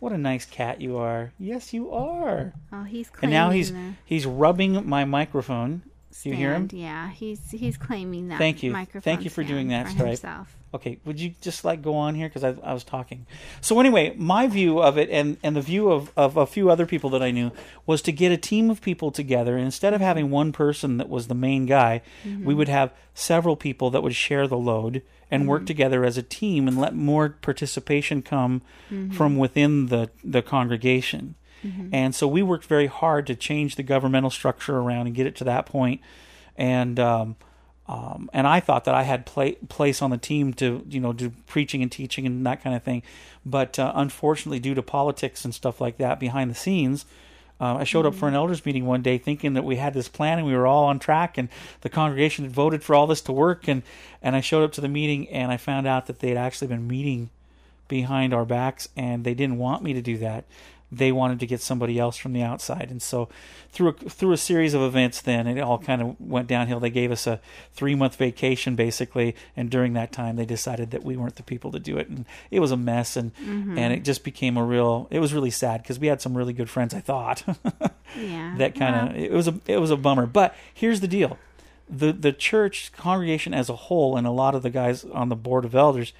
what a nice cat you are. Yes, you are. oh, he's And now he's he's rubbing my microphone. Do you hear him? Yeah, he's he's claiming that. Thank you. Microphone Thank you for doing that, for Stripe. himself. Okay, would you just like go on here because I, I was talking. So anyway, my view of it and and the view of of a few other people that I knew was to get a team of people together. And instead of having one person that was the main guy, we mm-hmm. would have several people that would share the load and work mm-hmm. together as a team and let more participation come mm-hmm. from within the the congregation. And so we worked very hard to change the governmental structure around and get it to that point. And um, um, and I thought that I had play, place on the team to you know do preaching and teaching and that kind of thing, but uh, unfortunately, due to politics and stuff like that behind the scenes, uh, I showed up for an elders meeting one day thinking that we had this plan and we were all on track and the congregation had voted for all this to work. And and I showed up to the meeting and I found out that they had actually been meeting behind our backs and they didn't want me to do that they wanted to get somebody else from the outside. And so through a, through a series of events then it all kind of went downhill. They gave us a 3 month vacation basically. And during that time they decided that we weren't the people to do it. And it was a mess. And mm-hmm. and it just became a real it was really sad because we had some really good friends I thought. (laughs) Yeah. that kind of it was a it was a bummer. But here's the deal: the the church congregation as a whole, and a lot of the guys on the board of elders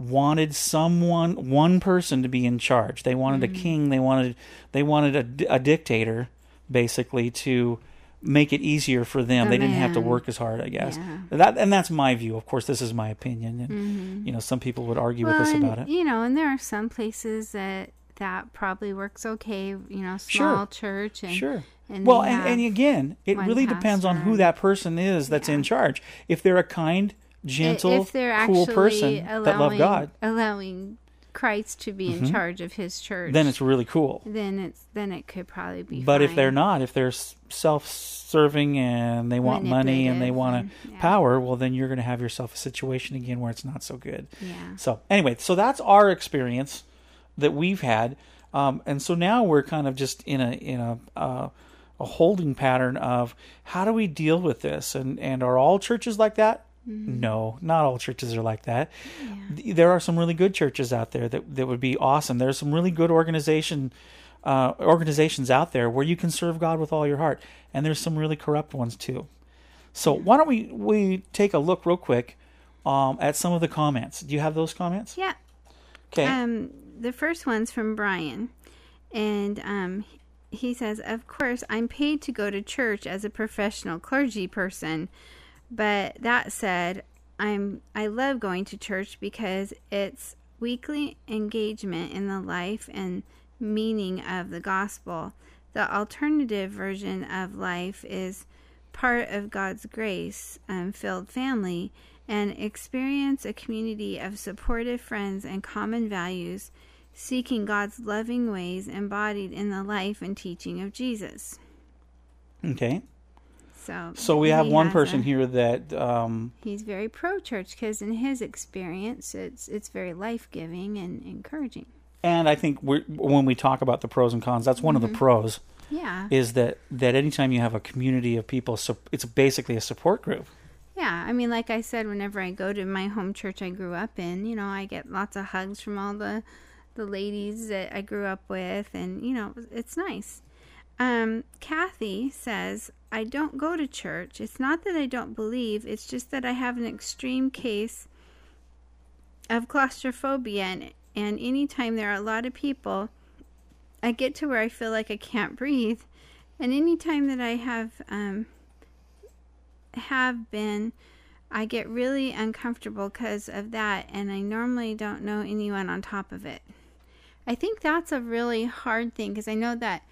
wanted someone, one person, to be in charge. They wanted Mm. a king. They wanted they wanted a, a dictator, basically, to make it easier for them. The they didn't have to work as hard, I guess. Yeah. That and that's my view. Of course, this is my opinion, and you know, some people would argue with us Mm-hmm. and, about it. You know, and there are some places that that probably works okay. You know, Sure. small church and Sure. And well, and, and again, it really depends on who that person is that's in charge. If they're a kind, gentle, if they're cool person allowing, that love God, Mm-hmm. allowing Christ to be in charge of His church, then it's really cool. then it's then it could probably be. But if they're not, if they're self-serving and they want money and they want to yeah. power, well, then you're going to have yourself a situation again where it's not so good. yeah, So anyway, so that's our experience that we've had, um, and so now we're kind of just in a in a uh, a holding pattern of how do we deal with this, and and are all churches like that? No, not all churches are like that. Th- There are some really good churches out there that that would be awesome. There's some really good organization uh, organizations out there where you can serve God with all your heart, and there's some really corrupt ones too. So why don't we we take a look real quick um, at some of the comments? Do you have those comments? yeah. Okay. Um, the first one's from Brian, and um, he says, "Of course, I'm paid to go to church as a professional clergy person, but that said, I'm I love going to church because it's weekly engagement in the life and meaning of the gospel. The alternative version of life is part of God's grace um, filled family and experience a community of supportive friends and common values, seeking God's loving ways embodied in the life and teaching of Jesus. Okay. So, So we have one person a- here that um, He's very pro church because in his experience, it's it's very life giving and encouraging. And I think we're, when we talk about the pros and cons, that's one of the pros Yeah. is that that anytime you have a community of people, so it's basically a support group. Yeah, I mean, like I said, whenever I go to my home church I grew up in, you know, I get lots of hugs from all the the ladies that I grew up with, and you know, it's nice. Um, Kathy says, I don't go to church. It's not that I don't believe, it's just that I have an extreme case of claustrophobia, and, and anytime there are a lot of people, I get to where I feel like I can't breathe. And anytime that I have um, have been, I get really uncomfortable because of that, and I normally don't know anyone on top of it. I think that's a really hard thing because I know that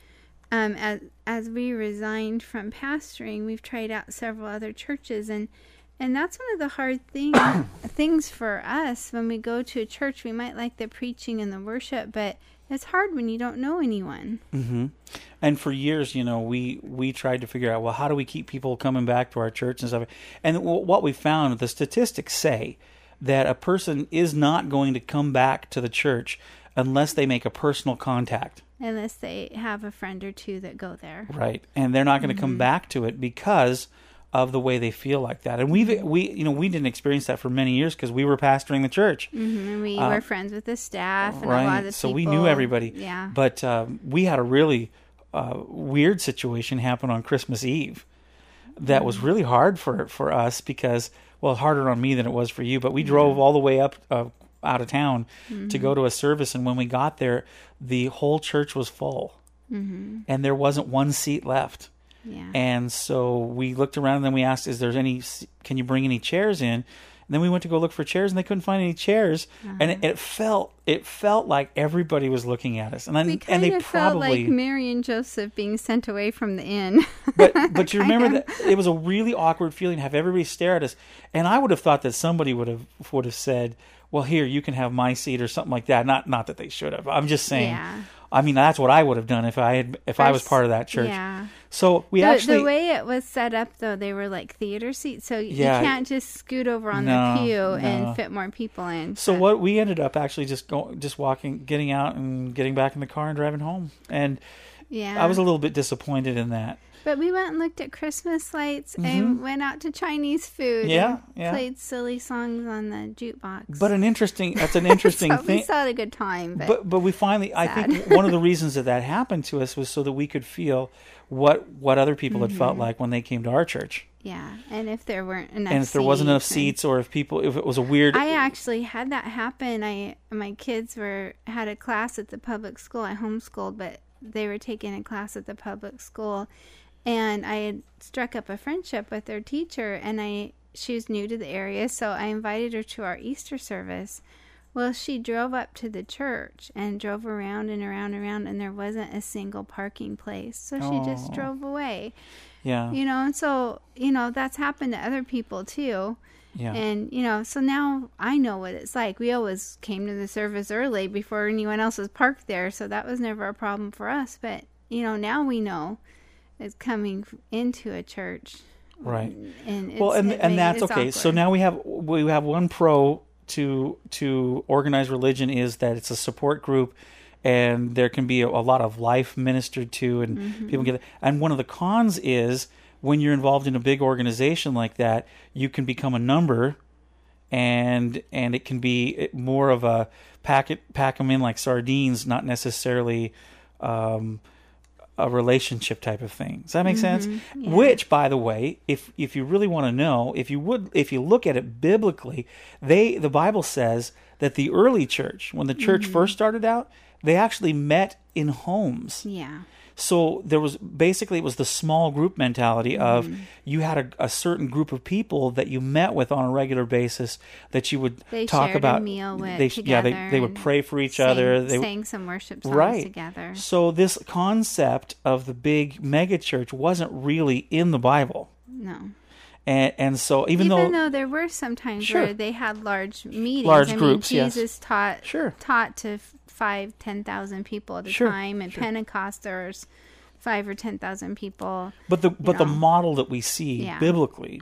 um, as as we resigned from pastoring, we've tried out several other churches, and and that's one of the hard thing (coughs) things for us when we go to a church. We might like the preaching and the worship, but it's hard when you don't know anyone. hmm And for years, you know, we we tried to figure out well, how do we keep people coming back to our church and stuff. And what we found, the statistics say that a person is not going to come back to the church unless they make a personal contact, Unless they have a friend or two that go there. right? And they're not going to come back to it because of the way they feel like that. And we've we you know we didn't experience that for many years because we were pastoring the church. hmm And we Uh, were friends with the staff and a lot of right the so people. we knew everybody Yeah. but um, we had a really uh, weird situation happen on christmas eve that was really hard for for us because well harder on me than it was for you but we drove all the way up uh, out of town to go to a service and when we got there the whole church was full Mm-hmm. and there wasn't one seat left yeah. and so we looked around and then we asked, "Is there any? Can you bring any chairs in?" And then we went to go look for chairs, and they couldn't find any chairs. And it, it felt it felt like everybody was looking at us, and then, we and they of felt probably. like Mary and Joseph being sent away from the inn. (laughs) but but you remember that it was a really awkward feeling to have everybody stare at us, and I would have thought that somebody would have would have said, "Well, here you can have my seat" or something like that. Not not that they should have. I'm just saying. Yeah. I mean, that's what I would have done if I had if I was part of that church. Yeah. So we the, actually the way it was set up, though, they were like theater seats, so Yeah. you can't just scoot over on No, the pew no. and fit more people in. So But- what we ended up actually just going, just walking, getting out and getting back in the car and driving home. And Yeah. I was a little bit disappointed in that. But we went and looked at Christmas lights and went out to Chinese food. Mm-hmm. Yeah, and yeah. Played silly songs on the jukebox. But an interesting, that's an (laughs) interesting so we thing. still had a good time. But, But but we finally, I think one of the reasons that that happened to us was so that we could feel what what other people had Mm-hmm. felt like when they came to our church, yeah, and if there weren't enough, and if there wasn't enough seats, or if people, if it was a weird, I actually had that happen. I my kids were had a class at the public school. I homeschooled, but they were taking a class at the public school, and I had struck up a friendship with their teacher. And I she was new to the area, so I invited her to our Easter service. Well, she drove up to the church and drove around and around and around, and there wasn't a single parking place. So she just drove away. yeah, You know, and so you know that's happened to other people too. yeah. And, you know, so now I know what it's like. We always came to the service early before anyone else was parked there, so that was never a problem for us. But, you know, now we know it's coming into a church. right. And it's, well and and that's okay so now we have we have one pro to to organized religion is that it's a support group and there can be a, a lot of life ministered to and Mm-hmm. people get and one of the cons is when you're involved in a big organization like that you can become a number and and it can be more of a packet pack them in like sardines not necessarily um a relationship type of thing. Does that make sense? Mm-hmm. Which, by the way, if if you really want to know, if you would, if you look at it biblically, they the Bible says that the early church, when the church mm-hmm. first started out, they actually met in homes. Yeah. So there was basically it was the small group mentality of Mm-hmm. you had a, a certain group of people that you met with on a regular basis that you would They talk about. a meal with they, yeah, they, they would pray for each sang- other. They sang some worship songs right together. So this concept of the big mega church wasn't really in the Bible, No. And and so even, Even, though, though, there were some times Sure. where they had large meetings, Large I mean, groups, yes. Jesus taught Sure. taught to five, ten thousand people at a Sure, time, and sure. Pentecost there's five or ten thousand people. but the but the model that we see Yeah. biblically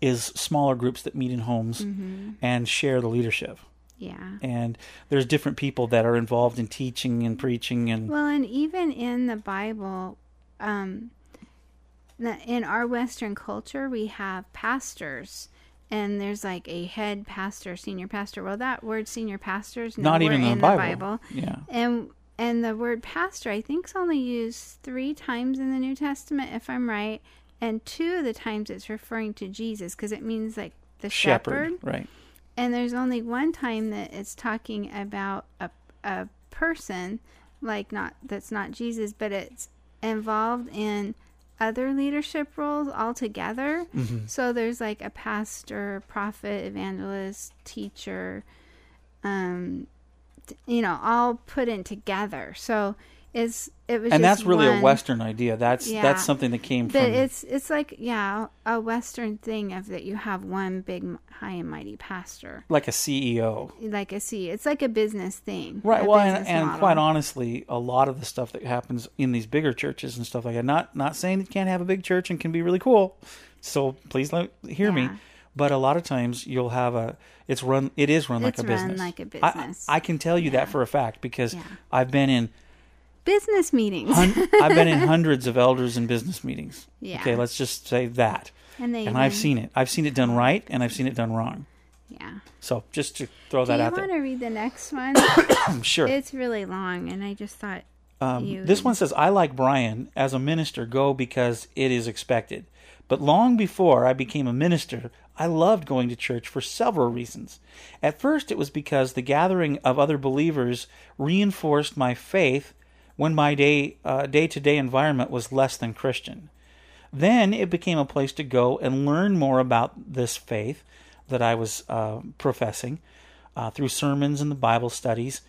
is smaller groups that meet in homes Mm-hmm. and share the leadership. Yeah. and there's different people that are involved in teaching and preaching and Well, and even in the Bible, um, in our Western culture, we have pastors, and there's like a head pastor, senior pastor. Well, that word senior pastor is not even in in the Bible. Yeah. and and the word pastor, I think, is only used three times in the New Testament, if I'm right, and two of the times it's referring to Jesus because it means like the Shepherd, shepherd right? and there's only one time that it's talking about a, a person like not that's not jesus but it's involved in other leadership roles altogether. So there's like a pastor prophet evangelist teacher um you know all put in together. So it's it was And just that's really one- a Western idea. That's Yeah. that's something that came but from. it's it's like yeah a western thing of that you have one big high and mighty pastor like a CEO. like a C. It's like a business thing. Right. Well, and, and quite honestly, a lot of the stuff that happens in these bigger churches and stuff like that. Not not saying you can't have a big church and can be really cool. So please let hear me. But a lot of times you'll have a it's run it is run like a run business. like a I- business. I, can tell you that for a fact because Yeah. I've been in business meetings. hun- I've been in (laughs) hundreds of elders and business meetings. Yeah. Okay, let's just say that. and they And I've seen it. I've seen it done right and I've seen it done wrong. Yeah. So just to throw Do that out there. Do you want to read the next one? (coughs) sure. it's really long, and I just thought Um, this one says, I like Brian. As a minister, go because it is expected. But long before I became a minister, I loved going to church for several reasons. At first, it was because the gathering of other believers reinforced my faith when my day day to day environment was less than Christian. Then it became a place to go and learn more about this faith that I was uh, professing uh, through sermons and the Bible studies.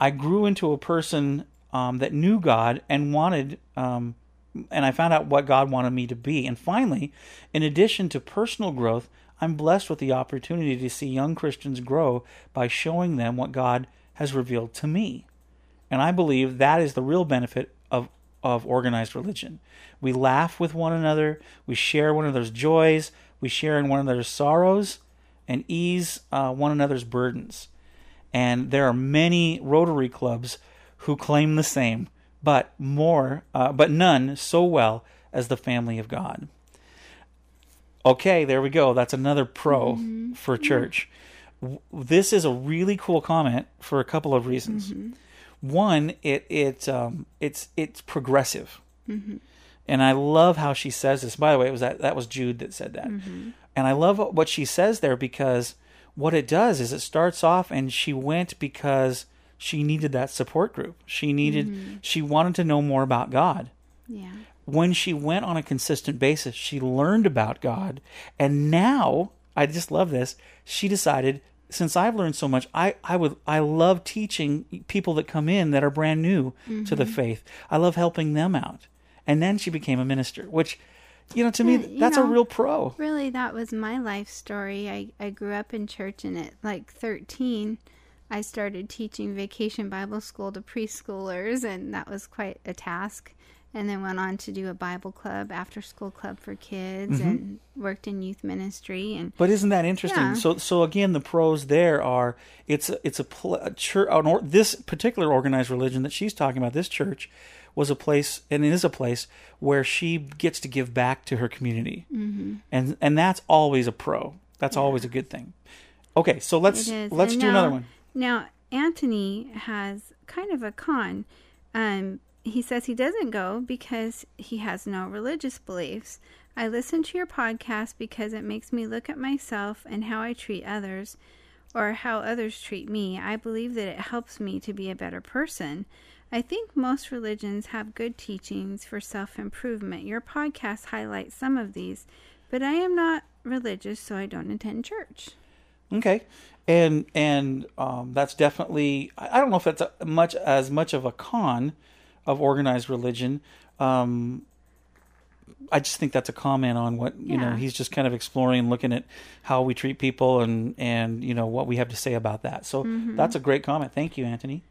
I grew into a person um, that knew God and wanted, um, and I found out what God wanted me to be. And finally, in addition to personal growth, I'm blessed with the opportunity to see young Christians grow by showing them what God has revealed to me. And I believe that is the real benefit of, of organized religion. We laugh with one another, we share one another's joys, we share in one another's sorrows, and ease uh, one another's burdens. And there are many Rotary clubs who claim the same, but more, uh, but none so well as the family of God. Okay, there we go. That's another pro for church. W- This is a really cool comment for a couple of reasons. One, it it um, it's it's progressive, mm-hmm. and I love how she says this. By the way, it was that that was Jude that said that, mm-hmm. and I love what she says there because what it does is it starts off and she went because she needed that support group. She needed mm-hmm. she wanted to know more about God yeah. when she went on a consistent basis, she learned about God. And now, I just love this. She decided, since I've learned so much, I, I would I love teaching people that come in that are brand new to the mm-hmm. faith. I love helping them out. And then she became a minister, which, you know, to me, that's a real pro. Really, that was my life story. I, I grew up in church, and at like 13, I started teaching vacation Bible school to preschoolers, and that was quite a task. And then went on to do a Bible club, after school club for kids, Mm-hmm. and worked in youth ministry. And But isn't that interesting? Yeah. So, so again, the pros there are it's a, it's a, pl- a church. An or, this particular organized religion that she's talking about, this church, was a place, and it is a place where she gets to give back to her community, mm-hmm. and and that's always a pro. That's always a good thing. Okay, so let's let's And do now- another one. Now, Anthony has kind of a con. Um, he says he doesn't go because he has no religious beliefs. I listen to your podcast because it makes me look at myself and how I treat others or how others treat me. I believe that it helps me to be a better person. I think most religions have good teachings for self improvement. Your podcast highlights some of these, but I am not religious, so I don't attend church. Okay, and and um, that's definitely I don't know if that's a, much as much of a con of organized religion. Um, I just think that's a comment on what you know he's just kind of exploring and looking at how we treat people and and you know what we have to say about that. So Mm-hmm. that's a great comment. Thank you, Anthony.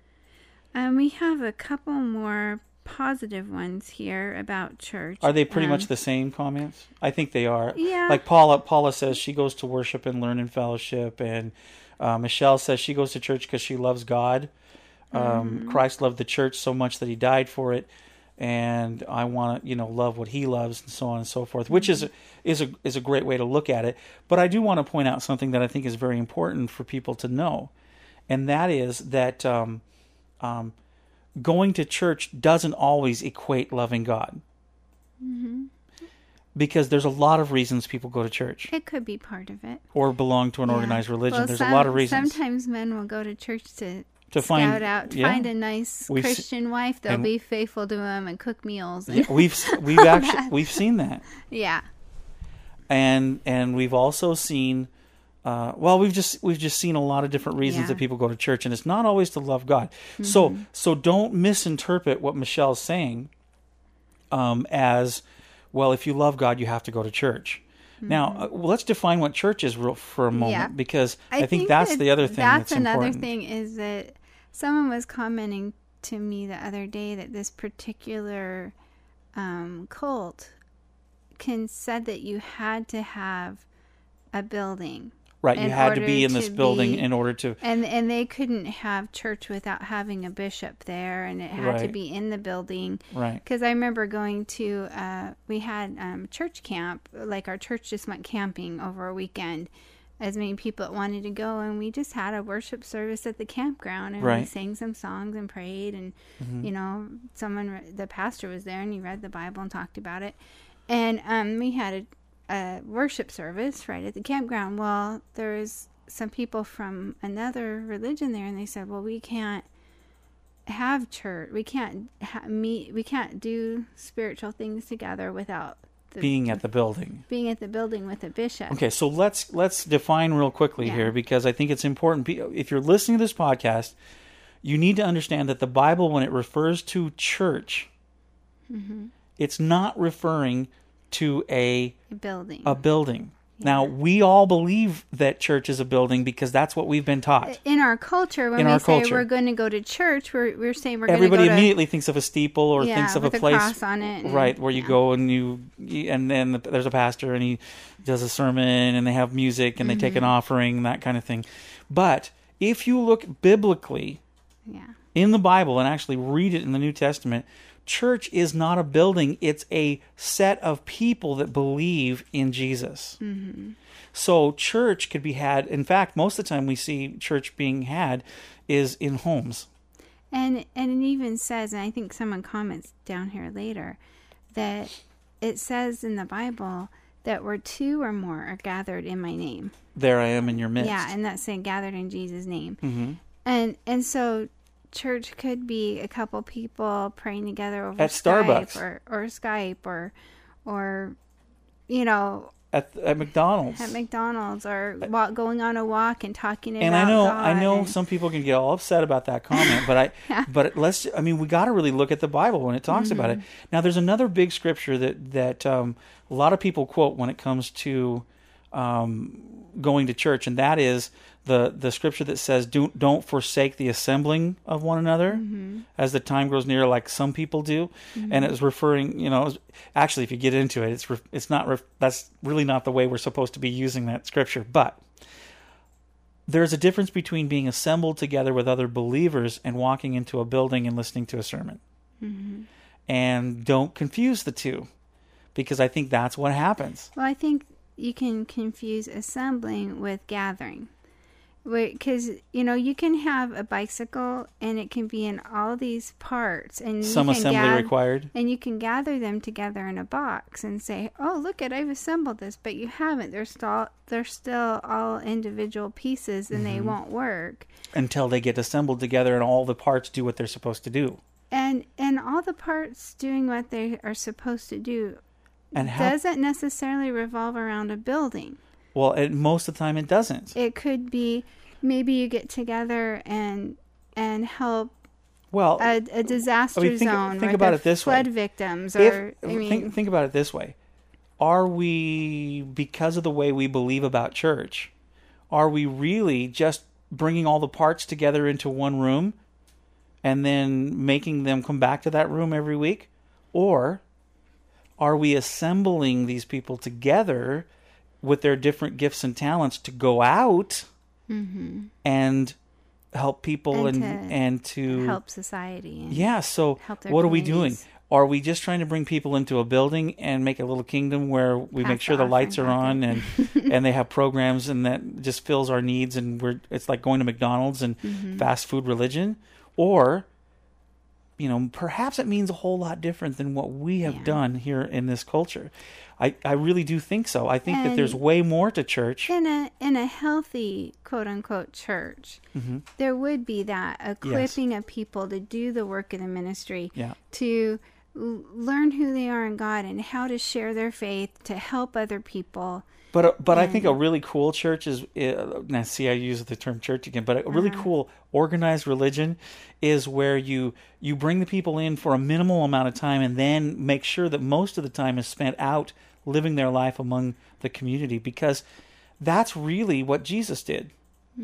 Um, we have a couple more positive ones here about church. Are they pretty Um, much the same comments? I think they are. Yeah. Like Paula, Paula says she goes to worship and learn in fellowship, and Uh, Michelle says she goes to church because she loves God. Um, Mm-hmm. Christ loved the church so much that he died for it, and I want to, you know, love what he loves, and so on and so forth. Which is is a is a great way to look at it. But I do want to point out something that I think is very important for people to know, and that is that um, um, going to church doesn't always equate loving God. Because there's a lot of reasons people go to church It could be part of it. or belong to an Yeah. organized religion. Well, there's some- a lot of reasons. Sometimes men will go to church to To scout find- out, yeah. find a nice Christian wife. They'll be faithful to him and cook meals. And, Yeah, we've (laughs) we've actually we've seen that, yeah. and and we've also seen, uh, well, we've just we've just seen a lot of different reasons Yeah. that people go to church, and it's not always to love God. So Mm-hmm. so don't misinterpret what Michelle's saying, um, as well. If you love God, you have to go to church. Now, uh, well, let's define what church is real for a moment, Mm-hmm. Yeah. because I, think, that that's the other thing that's, That's, another important. thing is that someone was commenting to me the other day that this particular um, cult can said that you had to have a building. Right, you had to be in this building be- in order to. And and they couldn't have church without having a bishop there, and it had to be in the building. Right. Because I remember going to, uh, we had um, church camp, like our church just went camping over a weekend. As many people that wanted to go, and we just had a worship service at the campground, and we sang some songs and prayed, and Mm-hmm. you know, someone, the pastor was there, and he read the Bible and talked about it, and um, we had a, a worship service right at the campground. Well, there was some people from another religion there, and they said, "Well, we can't have church. We can't ha- meet. We can't do spiritual things together without the, being at the building. being at the building with a bishop." Okay, so let's let's define real quickly Yeah. here because I think it's important. If you're listening to this podcast, you need to understand that the Bible, when it refers to church, Mm-hmm. it's not referring to a A building. a building. Now we all believe that church is a building because that's what we've been taught. in our culture, when In we our say culture. we're going to go to church, we're, we're saying we're going to Everybody go to immediately thinks of a steeple or Yeah, thinks of a a place, cross on it and- right, where you yeah. go and you, and then there's a pastor and he does a sermon and they have music and they take Mm-hmm. an offering, that kind of thing. But if you look biblically yeah. in the Bible and actually read it in the New Testament, church is not a building; it's a set of people that believe in Jesus. Mm-hmm. So church could be had. In fact, most of the time we see church being had is in homes. And and it even says, and I think someone comments down here later, that it says in the Bible that where two or more are gathered in my name. There I am in your midst. Yeah, and that's saying gathered in Jesus' name. Mhm. And and so church could be a couple people praying together over At Skype Starbucks. or or Skype or or you know at, at McDonald's. at McDonald's or walk, going on a walk and talking about and I know, God I know, and- some people can get all upset about that comment, but I, (laughs) but let's, I mean, we got to really look at the Bible when it talks about it. Mm-hmm. Now, there's another big scripture that that um, a lot of people quote when it comes to um, going to church, and that is the the scripture that says, "Do don't forsake the assembling of one another, Mm-hmm. as the time grows near, like some people do." And it was referring, you know, actually, if you get into it, it's re- it's not re- that's really not the way we're supposed to be using that scripture, but there's a difference between being assembled together with other believers and walking into a building and listening to a sermon. And don't confuse the two because I think that's what happens. Well, I think you can confuse assembling with gathering. Because, you know, you can have a bicycle and it can be in all these parts. and Some you can assembly gath- required. And you can gather them together in a box and say, oh, look at, I've assembled this. But you haven't. They're still, they're still all individual pieces and Mm-hmm. they won't work. Until they get assembled together and all the parts do what they're supposed to do. And, and all the parts doing what they are supposed to do And how doesn't necessarily revolve around a building. Well, and most of the time it doesn't. it could be maybe you get together and and help Well, a, a disaster I mean, think- zone think about it this way. flood victims if or I mean think think about it this way are we because of the way we believe about church are we really just bringing all the parts together into one room and then making them come back to that room every week or are we assembling these people together with their different gifts and talents to go out and help people and And and, to to help society. And yeah. So what are we doing? Are we just trying to bring people into a building and make a little kingdom where we Pass make sure the lights are on and (laughs) and they have programs and that just fills our needs and we're it's like going to McDonald's and Mm-hmm. fast food religion or you know perhaps it means a whole lot different than what we have Yeah. done here in this culture. I I really do think so. I think that there's way more to church. in a in a healthy quote unquote church, Mm-hmm. there would be that equipping of people to do the work of the ministry, Yeah. to learn who they are in God and how to share their faith, to help other people. But uh, but I think a mm. really cool church is eh, uh, now see I use the term church again, but a really uh-huh. cool organized religion is where you you bring the people in for a minimal amount of time and then make sure that most of the time is spent out living their life among the community because that's really what Jesus did.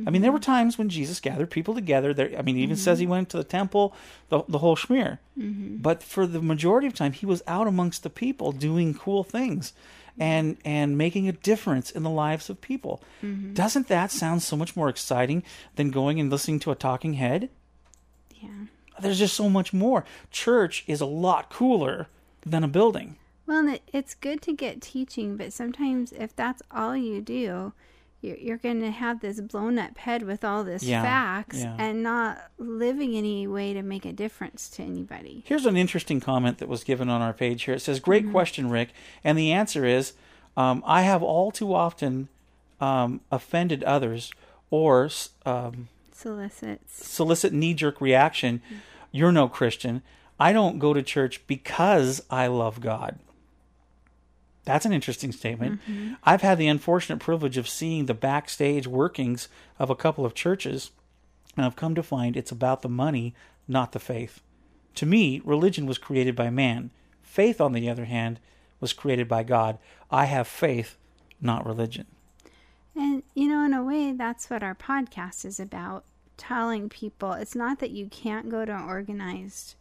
I mean, there were mm-hmm. times when Jesus gathered people together. There, I mean, he even says he mm-hmm. went to the temple, the the whole schmear. Mm-hmm. But for the majority of time, he was out amongst the people doing cool things, and and making a difference in the lives of people. Mm-hmm. Doesn't that sound so much more exciting than going and listening to a talking head? Yeah. There's just so much more. Church is a lot cooler than a building. Well, it's good to get teaching, but sometimes if that's all you do, you're, you're going to have this blown up head with all this Yeah, facts yeah. and not living any way to make a difference to anybody. Here's an interesting comment that was given on our page here. It says, Great question, Rick. And the answer is um, I have all too often um, offended others or um, Solicits. solicit knee jerk reaction. You're no Christian. I don't go to church because I love God. That's an interesting statement. Mm-hmm. I've had the unfortunate privilege of seeing the backstage workings of a couple of churches, and I've come to find it's about the money, not the faith. To me, religion was created by man. Faith, on the other hand, was created by God. I have faith, not religion. And, you know, in a way, that's what our podcast is about telling people it's not that you can't go to an organized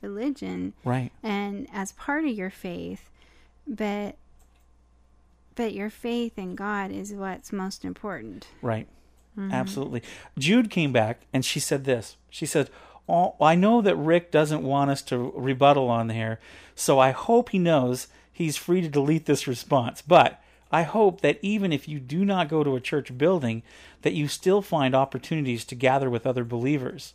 religion Right. and as part of your faith, but but your faith in God is what's most important. Right. Absolutely. Jude came back and she said this. She said, oh, I know that Rick doesn't want us to rebuttal on here, so I hope he knows he's free to delete this response. But I hope that even if you do not go to a church building, that you still find opportunities to gather with other believers.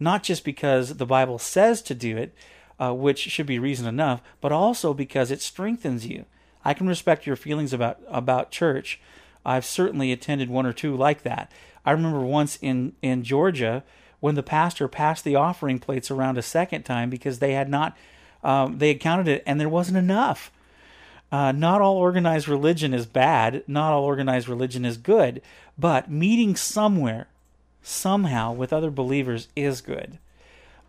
Not just because the Bible says to do it, uh, which should be reason enough, but also because it strengthens you. I can respect your feelings about about church. I've certainly attended one or two like that. I remember once in in Georgia when the pastor passed the offering plates around a second time because they had not um, they had counted it and there wasn't enough. Uh, not all organized religion is bad. Not all organized religion is good. But meeting somewhere, somehow, with other believers is good.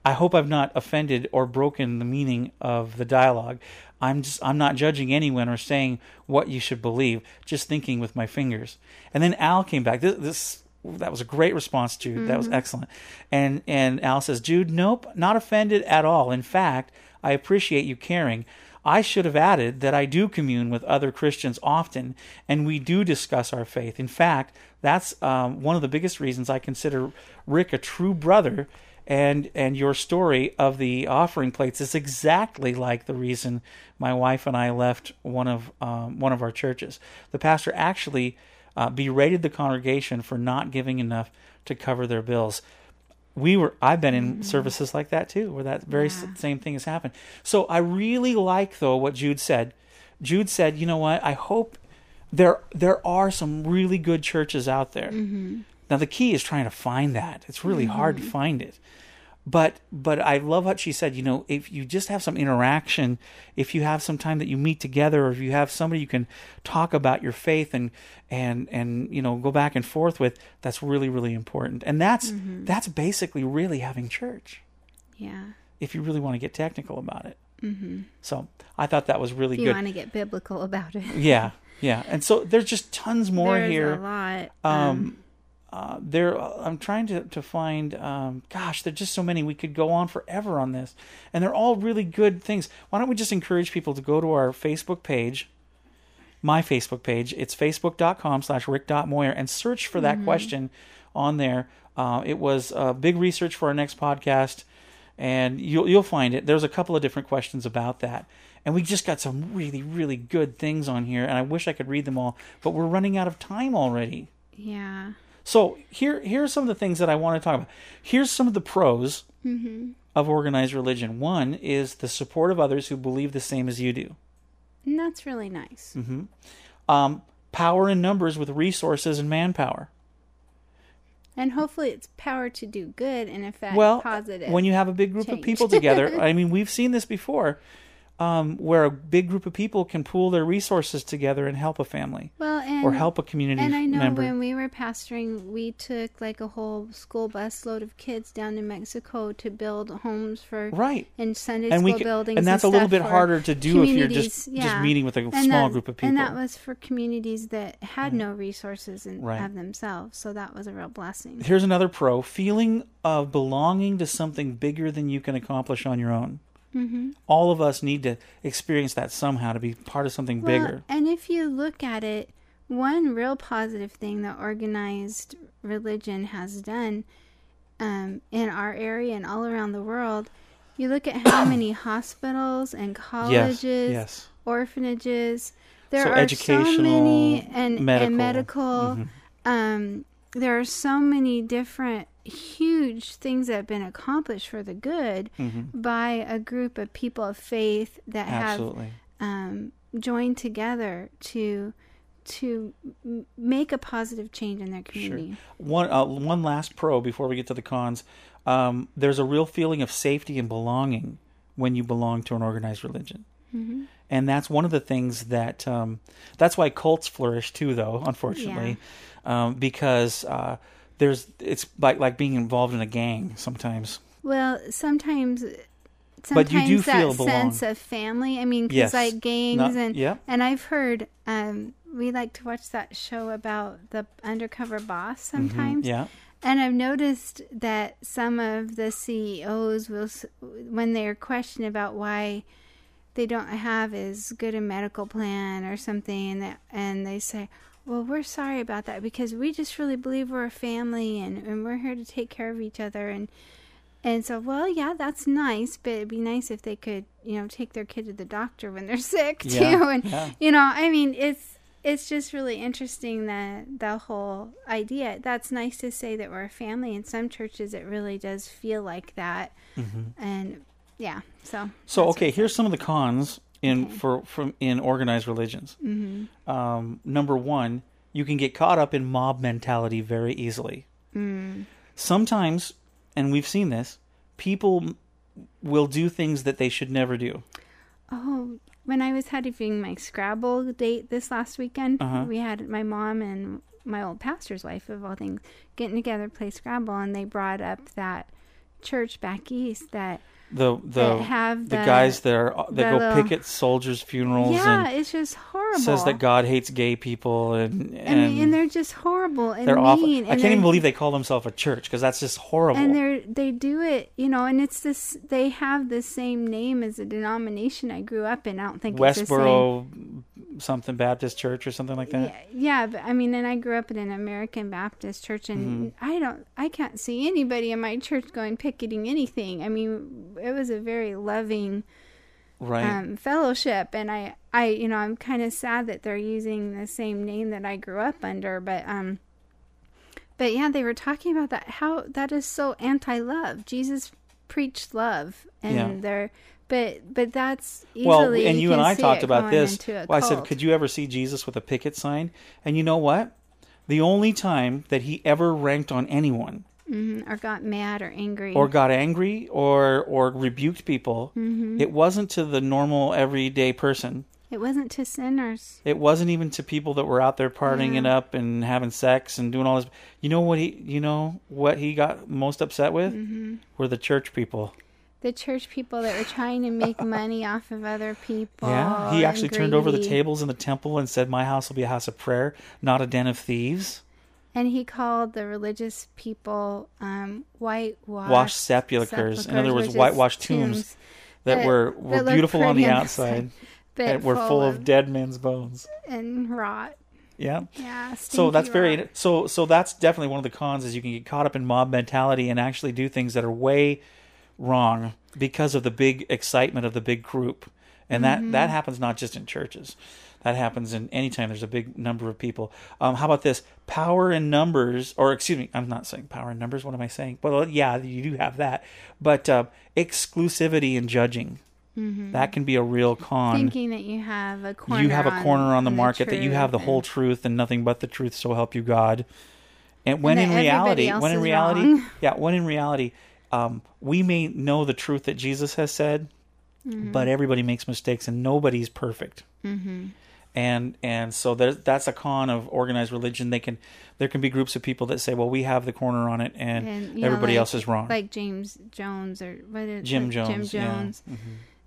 I hope I've not offended or broken the meaning of the dialogue. I'm just I'm not judging anyone or saying what you should believe, just thinking with my fingers. And then Al came back. This, this that was a great response, Jude. That was excellent. And and Al says, Jude, nope, not offended at all. In fact, I appreciate you caring. I should have added that I do commune with other Christians often, and we do discuss our faith. In fact, that's um, one of the biggest reasons I consider Rick a true brother and and your story of the offering plates is exactly like the reason my wife and I left one of um, one of our churches. The pastor actually uh, berated the congregation for not giving enough to cover their bills. We were I've been in services like that too, where that very s same thing has happened. So I really like though what Jude said. Jude said, "You know what? I hope there there are some really good churches out there." Now the key is trying to find that. It's really hard to find it. But but I love what she said, you know, if you just have some interaction, if you have some time that you meet together or if you have somebody you can talk about your faith and and and you know, go back and forth with, that's really really important. And that's that's basically really having church Yeah. if you really want to get technical about it. Mm-hmm. So I thought that was really If you good. want to get biblical about it. Yeah, yeah. And so there's just tons more There's here a lot. um, uh, there i'm trying to, to find um, gosh there's just so many we could go on forever on this and they're all really good things why don't we just encourage people to go to our facebook page my Facebook page. It's facebook.com slash rick.moyer and search for that question on there. Uh, it was uh, big research for our next podcast, and you'll you'll find it. There's a couple of different questions about that, and we just got some really really good things on here, and I wish I could read them all, but we're running out of time already. Yeah. So here here are some of the things that I want to talk about. Here's some of the pros of organized religion. One is the support of others who believe the same as you do. And that's really nice. Um, power in numbers with resources and manpower. And hopefully it's power to do good and affect well, positive. when you have a big group of people together, (laughs) I mean, we've seen this before, um, where a big group of people can pool their resources together and help a family well, and, or help a community And I know member. when we were pastoring, we took like a whole school bus load of kids down to Mexico to build homes for right. in Sunday And school we buildings. and that's a little bit harder to do if you're just- communities, just yeah. meeting with a And small that- group of people. And that was for communities that had no resources and Right. of themselves, so that was a real blessing. Here's another pro feeling of belonging to something bigger than you can accomplish on your own. Mm-hmm. All of us need to experience that somehow to be part of something Well, bigger. And if you look at it, one real positive thing that organized religion has done um, in our area and all around the world, you look at how (coughs) many hospitals and colleges, yes. orphanages. There So are so many and medical. and medical. Um, there are so many different huge things that have been accomplished for the good by a group of people of faith that have um, joined together to to make a positive change in their community. One uh, one last pro before we get to the cons. Um, there's a real feeling of safety and belonging when you belong to an organized religion, Mm-hmm. and that's one of the things that um, that's why cults flourish too. Though unfortunately, um, because uh, there's it's like like being involved in a gang sometimes. Well, sometimes. But you Sometimes do that feel belong. sense of family. I mean, because Yes. like gangs and yeah. and I've heard um, we like to watch that show about the undercover boss sometimes. Mm-hmm. Yeah, And I've noticed that some of the CEOs will, when they're questioned about why they don't have as good a medical plan or something, and they say, well, we're sorry about that because we just really believe we're a family and, and we're here to take care of each other. And, and so, well, yeah, that's nice, but it'd be nice if they could, you know, take their kid to the doctor when they're (laughs) sick too. Yeah, and, yeah. you know, I mean, it's, it's just really interesting that the whole idea. That's nice to say that we're a family. In some churches, it really does feel like that. And yeah, so Mm-hmm. So okay, here's some of the cons in Okay. for from in organized religions. Mm-hmm. Um, number one, you can get caught up in mob mentality very easily. Mm. Sometimes, and we've seen this, people will do things that they should never do. Oh, when I was having my Scrabble date this last weekend, Uh-huh. we had my mom and my old pastor's wife, of all things, getting together to play Scrabble, and they brought up that church back east that The the have the the- guys that are that the go little- picket soldiers' funerals yeah, and it's just horrible. says that God hates gay people and I and, and they're just horrible and they're mean. awful. I can't even believe they call themselves a church because that's just horrible. and they're they do it you know and it's this they have the same name as a denomination i grew up in i don't think the Westboro something Baptist Church or something like that. yeah, yeah but i mean and i grew up in an american baptist church and Mm-hmm. i don't i can't see anybody in my church going picketing anything i mean it was a very loving Right. um, fellowship and i i you know i'm kind of sad that they're using the same name that i grew up under but um but yeah they were talking about that how that is so anti-love jesus preached love and Yeah. they're but but that's easily well, and you and I talked about this. Well, I said, could you ever see Jesus with a picket sign? And you know what? The only time that he ever ranked on anyone Mhm, or got mad or angry or got angry or or rebuked people, Mm-hmm. it wasn't to the normal everyday person. it wasn't to sinners It wasn't even to people that were out there partying it up and having sex and doing all this. You know what he? You know what he got most upset with? Mm-hmm. Were the church people. the church people that were trying to make (laughs) money off of other people Yeah, he actually turned over the tables in the temple and said, "My house will be a house of prayer, not a den of thieves." And he called the religious people um, whitewashed Washed sepulchres. In other words, whitewashed tombs that were- were look beautiful on the outside. (laughs) Bit were full of dead men's bones. and rot. Yeah. Yeah. So that's stinky very so so that's definitely one of the cons is you can get caught up in mob mentality and actually do things that are way wrong because of the big excitement of the big group. And that that happens not just in churches. That happens in any time there's a big number of people. Um, how about this? Power in numbers, or excuse me, I'm not saying power in numbers. What am I saying? Well, yeah, you do have that, but uh, exclusivity in judging that can be a real con Thinking that you have a corner. you have a corner on the market that you have the whole truth and nothing but the truth so help you god and when that in reality when in reality wrong. (laughs) yeah when in reality um, we may know the truth that jesus has said Mm-hmm. but everybody makes mistakes and nobody's perfect mm-hmm. And and so there, that's a con of organized religion they can there can be groups of people that say well we have the corner on it and, and, you know, everybody like- else is wrong Like James Jones or what is Jim like Jones, Jim yeah. Jones.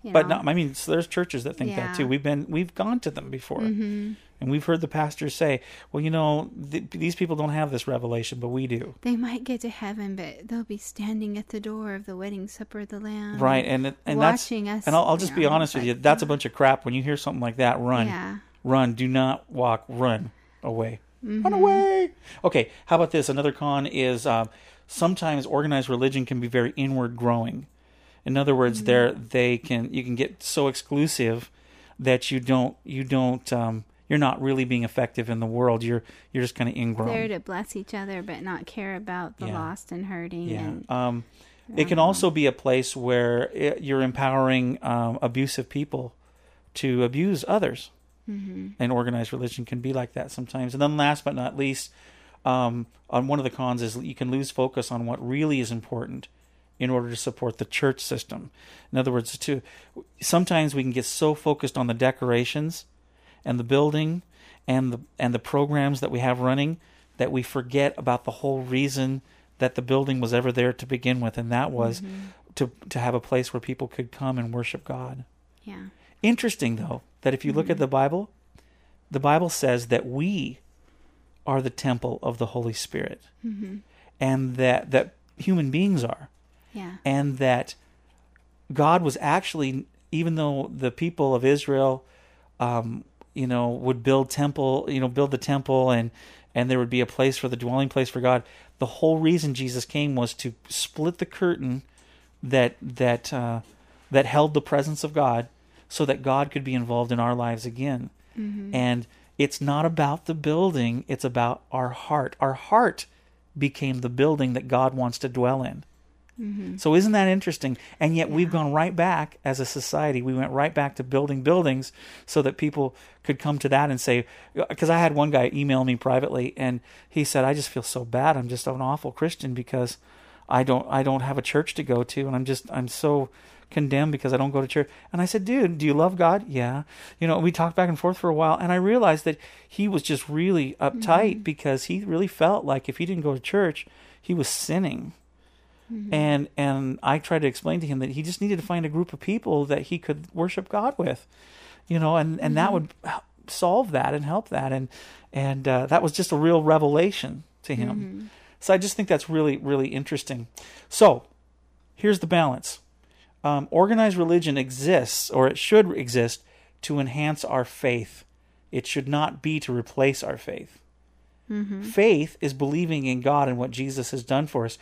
you but know. no, I mean, so there's churches that think Yeah. that too. We've been, we've gone to them before, mm-hmm. and we've heard the pastors say, "Well, you know, th- these people don't have this revelation, but we do." They might get to heaven, but they'll be standing at the door of the wedding supper of the Lamb. Right, and and watching that's, us, and I'll, I'll just be know, honest with you, that's a bunch of crap. When you hear something like that, run, Yeah. Run, do not walk, run away, Mm-hmm. run away. Okay, how about this? Another con is um, sometimes organized religion can be very inward growing. In other words, Mm-hmm. there they can you can get so exclusive that you don't you don't um, you're not really being effective in the world. You're you're just kind of ingrown. There to bless each other, but not care about the Yeah. lost and hurting. Yeah. And Um, it can also be a place where it, you're empowering um, abusive people to abuse others. Mm-hmm. And organized religion can be like that sometimes. And then, last but not least, um, on one of the cons is you can lose focus on what really is important in order to support the church system. In other words, to sometimes we can get so focused on the decorations and the building and the and the programs that we have running that we forget about the whole reason that the building was ever there to begin with, and that was to to have a place where people could come and worship God. yeah. Interesting though that if you look at the Bible, the Bible says that we are the temple of the Holy Spirit, and that that human beings are Yeah. and that God was actually, even though the people of Israel, um, you know, would build temple, you know, build the temple, and and there would be a place for the dwelling place for God. The whole reason Jesus came was to split the curtain that that uh, that held the presence of God, so that God could be involved in our lives again. Mm-hmm. And it's not about the building; it's about our heart. Our heart became the building that God wants to dwell in. Mm-hmm. So isn't that interesting? And yet we've gone right back as a society. We went right back to building buildings so that people could come to that and say, uh, because I had one guy email me privately and he said, I just feel so bad. I'm just an awful Christian because I don't, I don't have a church to go to. And I'm just, I'm so condemned because I don't go to church. And I said, dude, do you love God? Yeah. You know, we talked back and forth for a while and I realized that he was just really uptight mm-hmm. because he really felt like if he didn't go to church, he was sinning mm-hmm. and and I tried to explain to him that he just needed to find a group of people that he could worship God with, you know, and and that mm-hmm. would solve that and help that, and and uh, that was just a real revelation to him. So I just think that's really really interesting. So here's the balance: um, organized religion exists, or it should exist, to enhance our faith. It should not be to replace our faith. Faith is believing in God and what Jesus has done for us.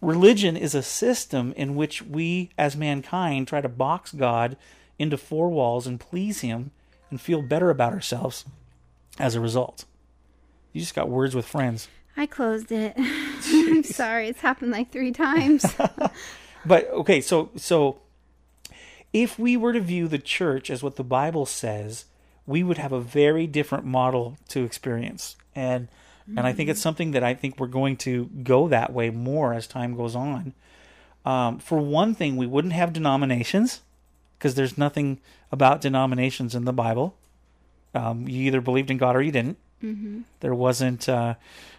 Religion is a system in which we, as mankind, try to box God into four walls and please Him and feel better about ourselves as a result. You just got words with friends. I closed it. (laughs) I'm (laughs) sorry. It's happened like three times. (laughs) But okay, so so if we were to view the church as what the Bible says, we would have a very different model to experience. And and I think it's something that I think we're going to go that way more as time goes on. Um, for one thing, we wouldn't have denominations because there's nothing about denominations in the Bible. Um, you either believed in God or you didn't. There wasn't uh,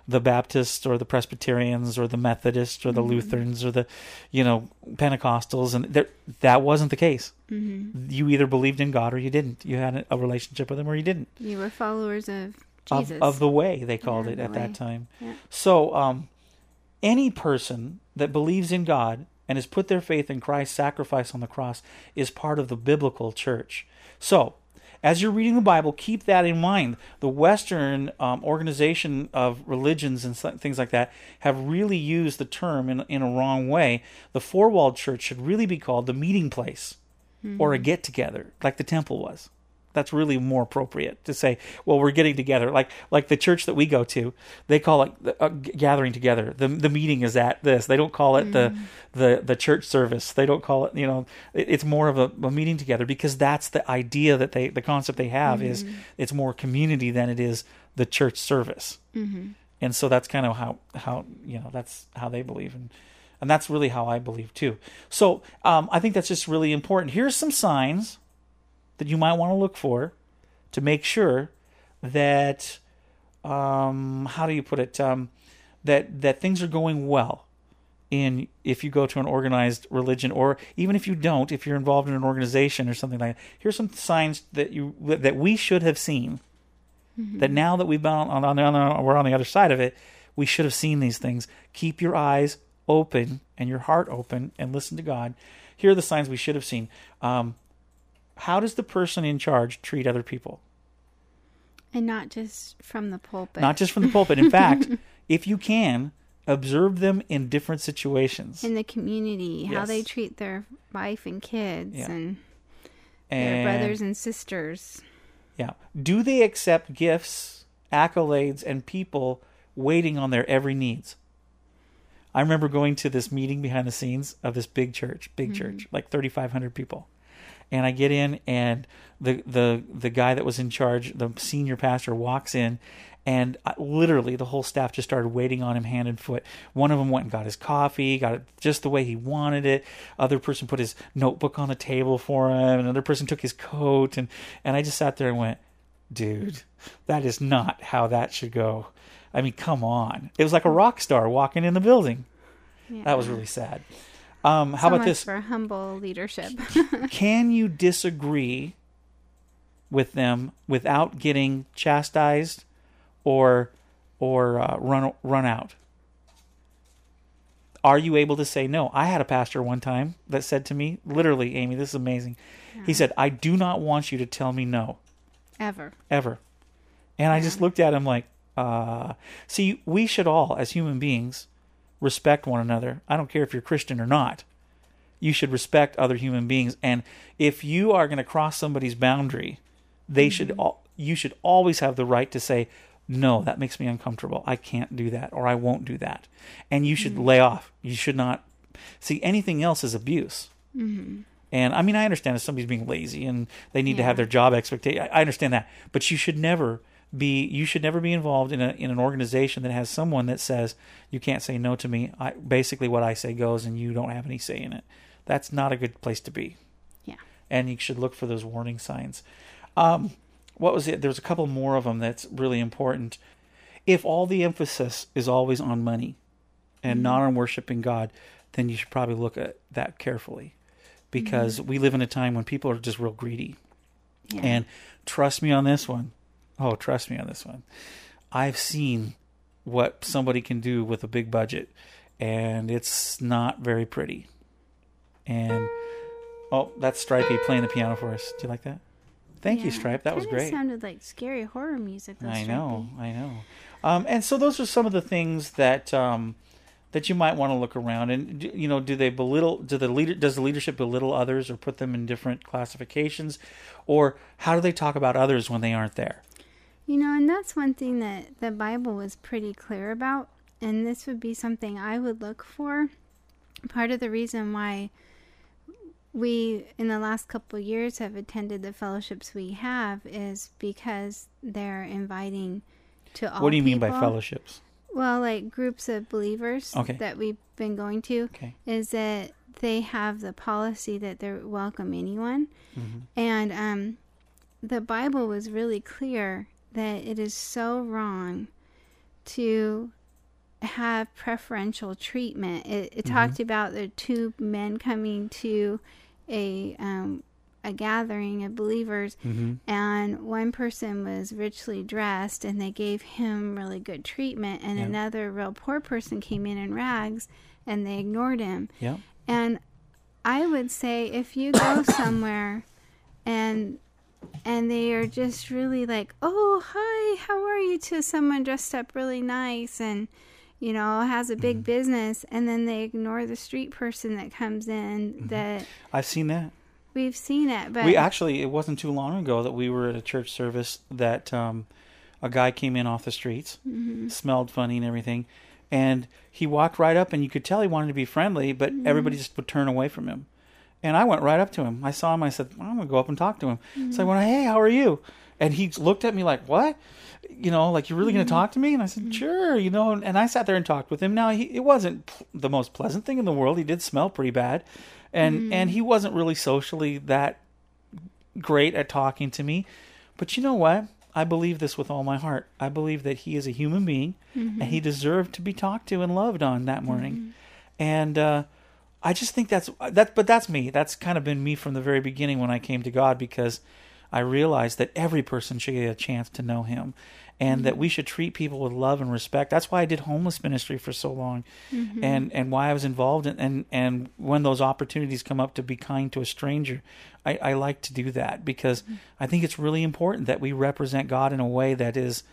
the Baptists or the Presbyterians or the Methodists or the Lutherans or the, you know, Pentecostals, and there, that wasn't the case. You either believed in God or you didn't. You had a relationship with Him or you didn't. you were followers of Of, Jesus. of the way they called Yeah, it at way. that time. Yeah. So, um, any person that believes in God and has put their faith in Christ's sacrifice on the cross is part of the biblical church. So, as you're reading the Bible, keep that in mind. The Western um, organization of religions and things like that have really used the term in, in a wrong way. The four walled church should really be called the meeting place or a get together, like the temple was. That's really more appropriate to say. Well, we're getting together, like like the church that we go to. They call it the, uh, gathering together. The the meeting is at this. They don't call it the the the church service. They don't call it. You know, it, it's more of a, a meeting together because that's the idea that they the concept they have is it's more community than it is the church service. And so that's kind of how how you know that's how they believe and and that's really how I believe too. So um, I think that's just really important. Here's some signs that you might want to look for to make sure that um, how do you put it um, that that things are going well in if you go to an organized religion or even if you don't if you're involved in an organization or something like that. Here's some signs that you that we should have seen. That now that we've been on, on, on, on we're on the other side of it we should have seen these things. Keep your eyes open and your heart open and listen to god. Here are the signs we should have seen. Um, how does the person in charge treat other people? And not just from the pulpit. not just from the pulpit. In (laughs) fact if you can observe them in different situations. In the community, how they treat their wife and kids Yeah. and and their brothers and sisters. yeah. Do they accept gifts accolades and people waiting on their every needs? I remember going to this meeting behind the scenes of this big church big mm-hmm. church like 3500 people and i get in and the the the guy that was in charge the senior pastor walks in and I, literally the whole staff just started waiting on him hand and foot. One of them went and got his coffee got it just the way he wanted it. Other person put his notebook on the table for him another person took his coat and and i just sat there and went dude that is not how that should go. I mean come on. It was like a mm. rock star walking in the building. Yeah. that was really sad um, how so about this? for humble leadership? can you disagree with them without getting chastised or or uh, run run out? Are you able to say no i had a pastor one time that said to me literally amy this is amazing. He said i do not want you to tell me no. Ever. ever. And i just looked at him like uh see we should all as human beings respect one another. I don't care if you're christian or not. You should respect other human beings. And if you are going to cross somebody's boundary they should mm-hmm. all you should always have the right to say no that makes me uncomfortable. I can't do that or i won't do that. And you should mm-hmm. lay off. You should not see anything else is abuse. Mm-hmm. And I mean, I understand if somebody's being lazy and they need to have their job expectation. I understand that, but you should never be you should never be involved in a in an organization that has someone that says you can't say no to me. I basically what I say goes, and you don't have any say in it. That's not a good place to be. Yeah. And you should look for those warning signs. Um, what was it? There's a couple more of them that's really important. If all the emphasis is always on money and not on worshiping God, then you should probably look at that carefully because we live in a time when people are just real greedy. Yeah. And trust me on this one. Oh, trust me on this one. I've seen what somebody can do with a big budget, and it's not very pretty. And oh, that's Stripey playing the piano for us. Do you like that? Thank you, Yeah. Stripe. That was great. Sounded like scary horror music. I know, Stripey. I know. Um, and so those are some of the things that um, that you might want to look around. And you know, do they belittle? Do the leader? Does the leadership belittle others or put them in different classifications, or how do they talk about others when they aren't there? You know, and that's one thing that the Bible was pretty clear about. And this would be something I would look for. Part of the reason why we, in the last couple of years, have attended the fellowships we have is because they're inviting to all what do you mean by fellowships? Well, like groups of believers Okay. that we've been going to, Okay. is that they have the policy that they welcome anyone. And um, the Bible was really clear that it is so wrong to have preferential treatment. It, it talked about the two men coming to a um, a gathering of believers, and one person was richly dressed, and they gave him really good treatment, and another real poor person came in in rags, and they ignored him. Yeah. And I would say if you go (coughs) somewhere and and they are just really like, "Oh, hi, how are you?" to someone dressed up really nice and you know has a Mm-hmm. big business, and then they ignore the street person that comes in. That I've seen that. we've seen it, but Mm-hmm. We actually, it wasn't too long ago that we were at a church service that um, a guy came in off the streets, Mm-hmm. smelled funny and everything, and he walked right up, and you could tell he wanted to be friendly, but Mm-hmm. everybody just would turn away from him. And I went right up to him. I saw him. I said, "I'm gonna go up and talk to him." Mm-hmm. So I went, "Hey, how are you?" And he looked at me like, "What?" You know, like you're really Mm-hmm. gonna talk to me? And I said, "Sure." You know, and, and I sat there and talked with him. Now, he, it wasn't pl- the most pleasant thing in the world. He did smell pretty bad, and Mm-hmm. and he wasn't really socially that great at talking to me. But you know what? I believe this with all my heart. I believe that he is a human being and he deserved to be talked to and loved on that morning. And uh, I just think that's uh, that but that's me. That's kind of been me from the very beginning when I came to God because I realized that every person should get a chance to know him and that we should treat people with love and respect. That's why I did homeless ministry for so long mm-hmm. and and why I was involved in and and when those opportunities come up to be kind to a stranger, I, I like to do that because mm-hmm. I think it's really important that we represent God in a way that is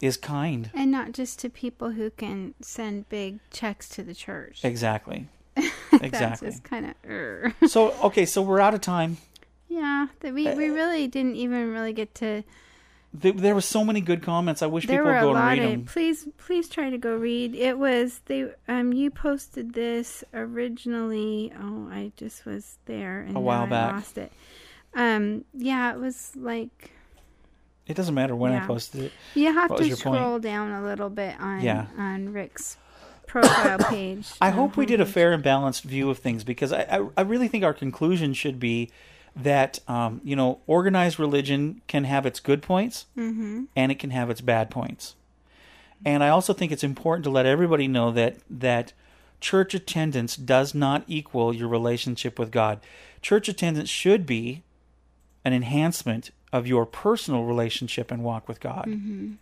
is kind. and not just to people who can send big checks to the church. Exactly. (laughs) Exactly. just kind of. (laughs) So okay, so we're out of time. Yeah, that we Uh, we really didn't even really get to. There, there were so many good comments. I wish There people would go and read of. them. Please, please try to go read. It was they. Um, you posted this originally. Oh, I just was there and A while now I back. lost it. Um, yeah, it was like It doesn't matter when I posted it. you have What to your point? scroll down a little bit on Yeah. on Rick's profile (coughs) page. I hope we did a mm-hmm. fair and balanced view of things because I, I, I really think our conclusion should be that um, you know organized religion can have its good points mm-hmm. and it can have its bad points, and I also think it's important to let everybody know that that church attendance does not equal your relationship with God. Church attendance should be an enhancement of your personal relationship and walk with God. Mm-hmm.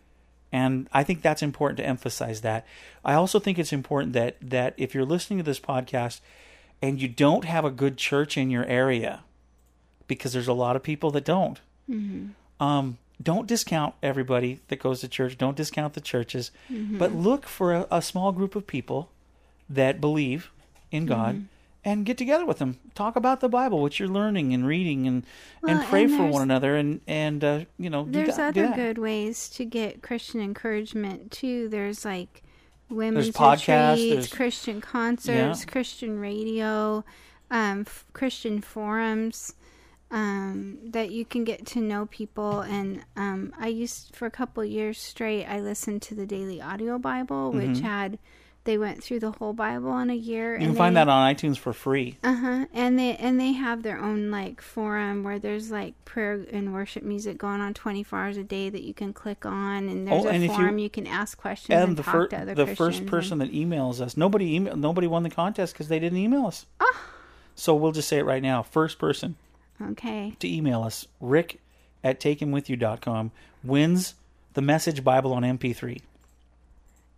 And I think that's important to emphasize that. I also think it's important that that if you're listening to this podcast and you don't have a good church in your area, because there's a lot of people that don't, mm-hmm. um, don't discount everybody that goes to church. Don't discount the churches, mm-hmm. but look for a, a small group of people that believe in God. Mm-hmm. And get together with them. Talk about the Bible, what you're learning and reading, and and pray and for one another, and and uh, you know There's that- other good ways to get Christian encouragement too. There's like women's podcasts, retreats, there's- Christian concerts, Yeah. Christian radio, um, f- Christian forums um, that you can get to know people. And um, I used for a couple years straight. I listened to the Daily Audio Bible, which had they went through the whole Bible in a year. You can find that on iTunes for free. Uh huh. And they and they have their own like forum where there's like prayer and worship music going on 24 hours a day that you can click on, and there's Oh, and a if you- forum you, can ask questions and, And the talk first to other the Christians. first person that emails us, nobody email, nobody won the contest because they didn't email us. Ah. So we'll just say it right now. First person okay. to email us, Rick at takehimwithyou.com, wins the Message Bible on MP3.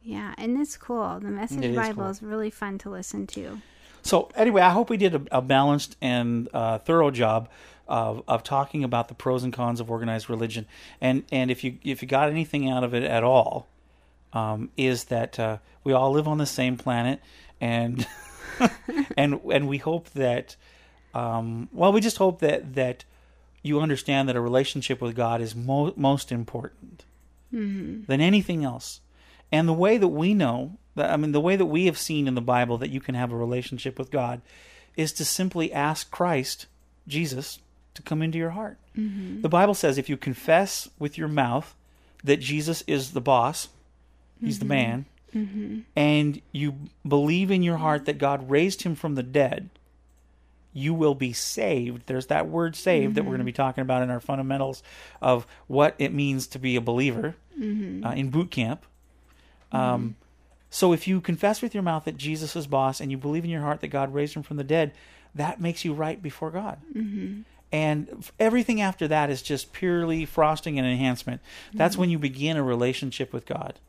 Yeah, and it's cool. The Message It is Bible cool. is really fun to listen to. So anyway, I hope we did a, a balanced and uh, thorough job of, of talking about the pros and cons of organized religion. And and if you if you got anything out of it at all, um, is that uh, we all live on the same planet, and (laughs) and and we hope that um, well, we just hope that that you understand that a relationship with God is mo- most important than anything else. And the way that we know, that, I mean, the way that we have seen in the Bible that you can have a relationship with God is to simply ask Christ, Jesus, to come into your heart. Mm-hmm. The Bible says if you confess with your mouth that Jesus is the boss, he's the mm-hmm. man, mm-hmm. and you believe in your heart that God raised him from the dead, you will be saved. There's that word saved that we're going to be talking about in our fundamentals of what it means to be a believer uh, in boot camp. Um, so if you confess with your mouth that Jesus is boss and you believe in your heart that God raised him from the dead, that makes you right before God. And everything after that is just purely frosting and enhancement. That's when you begin a relationship with God.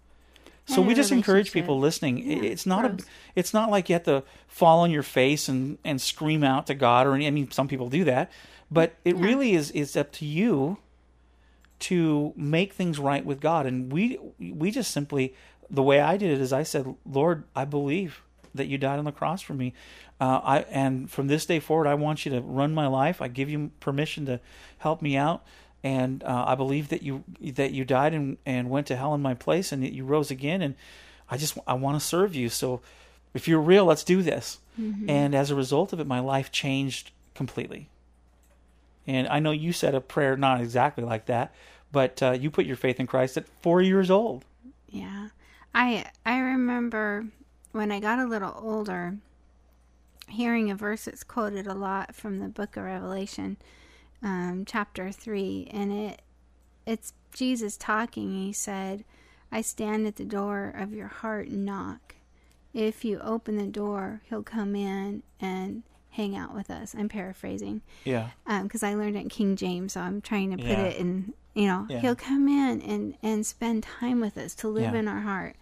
So And we just encourage people listening. Yeah, it's not a, it's not like you have to fall on your face and, and scream out to God or any, I mean some people do that, but it really is is up to you to make things right with God. And we we just simply the way I did it is I said, Lord, I believe that you died on the cross for me. Uh, I and from this day forward, I want you to run my life. I give you permission to help me out, and uh, I believe that you that you died and, and went to hell in my place, and that you rose again. And I just I want to serve you. So if you're real, let's do this. And as a result of it, my life changed completely. And I know you said a prayer not exactly like that, but uh, you put your faith in Christ at four years old. Yeah. I I remember when I got a little older hearing a verse that's quoted a lot from the book of Revelation, um, chapter three, and it it's Jesus talking. He said, I stand at the door of your heart and knock. If you open the door, he'll come in and hang out with us. I'm paraphrasing Yeah. because I learned it in King James, so I'm trying to put Yeah. it in. You know, Yeah. he'll come in and and spend time with us to live Yeah. in our heart,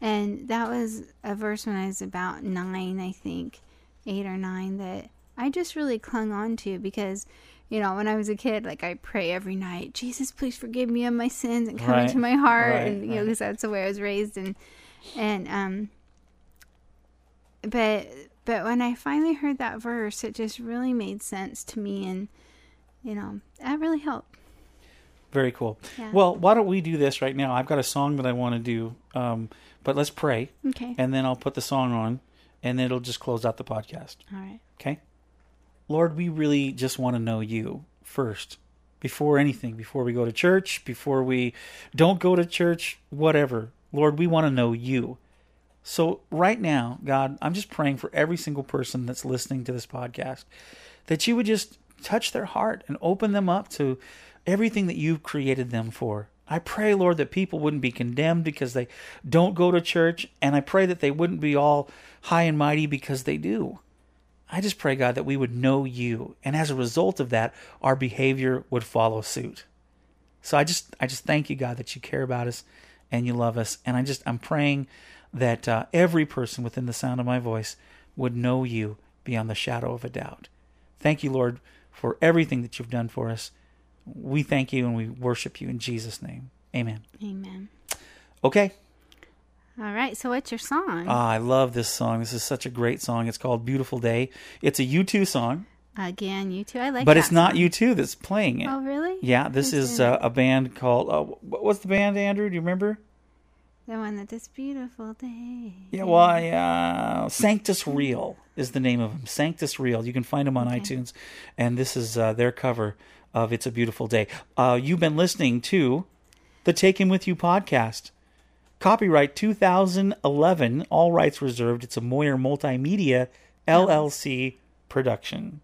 and that was a verse when I was about nine, I think, eight or nine, that I just really clung on to because. You know, when I was a kid, like I pray every night, Jesus, please forgive me of my sins and come Right. into my heart, Right, and you know, right. because that's the way I was raised, and and um, but but when I finally heard that verse, it just really made sense to me, and you know, that really helped. Very cool. Yeah. Well, why don't we do this right now? I've got a song that I want to do, um, but let's pray, Okay. and then I'll put the song on, and it'll just close out the podcast. All right. Okay? Lord, we really just want to know you first, before anything, before we go to church, before we don't go to church, whatever. Lord, we want to know you. So, right now, God, I'm just praying for every single person that's listening to this podcast that you would just touch their heart and open them up to everything that you've created them for. I pray, Lord, that people wouldn't be condemned because they don't go to church, and I pray that they wouldn't be all high and mighty because they do. I just pray, God, that we would know you, and as a result of that, our behavior would follow suit. So I just, I just thank you, God, that you care about us and you love us, and I just, I'm praying that uh, every person within the sound of my voice would know you beyond the shadow of a doubt. Thank you, Lord, for everything that you've done for us. We thank you and we worship you in Jesus' name. Amen. Amen. Okay. All right. So, what's your song? Ah, I love this song. This is such a great song. It's called Beautiful Day. It's a U2 song, Again, you too. I like. but it's not song. U2 that's playing it. Oh, really? Yeah, this is uh, a band called. Uh, what's the band, Andrew? Do you remember? The one that this beautiful day. Yeah, well, I, uh, Sanctus Real is the name of them. Sanctus Real. You can find them on iTunes, and this is uh, their cover of "It's a Beautiful Day." Uh, you've been listening to the Take Him With You podcast. Copyright 2011, all rights reserved. It's a Moyer Multimedia LLC production.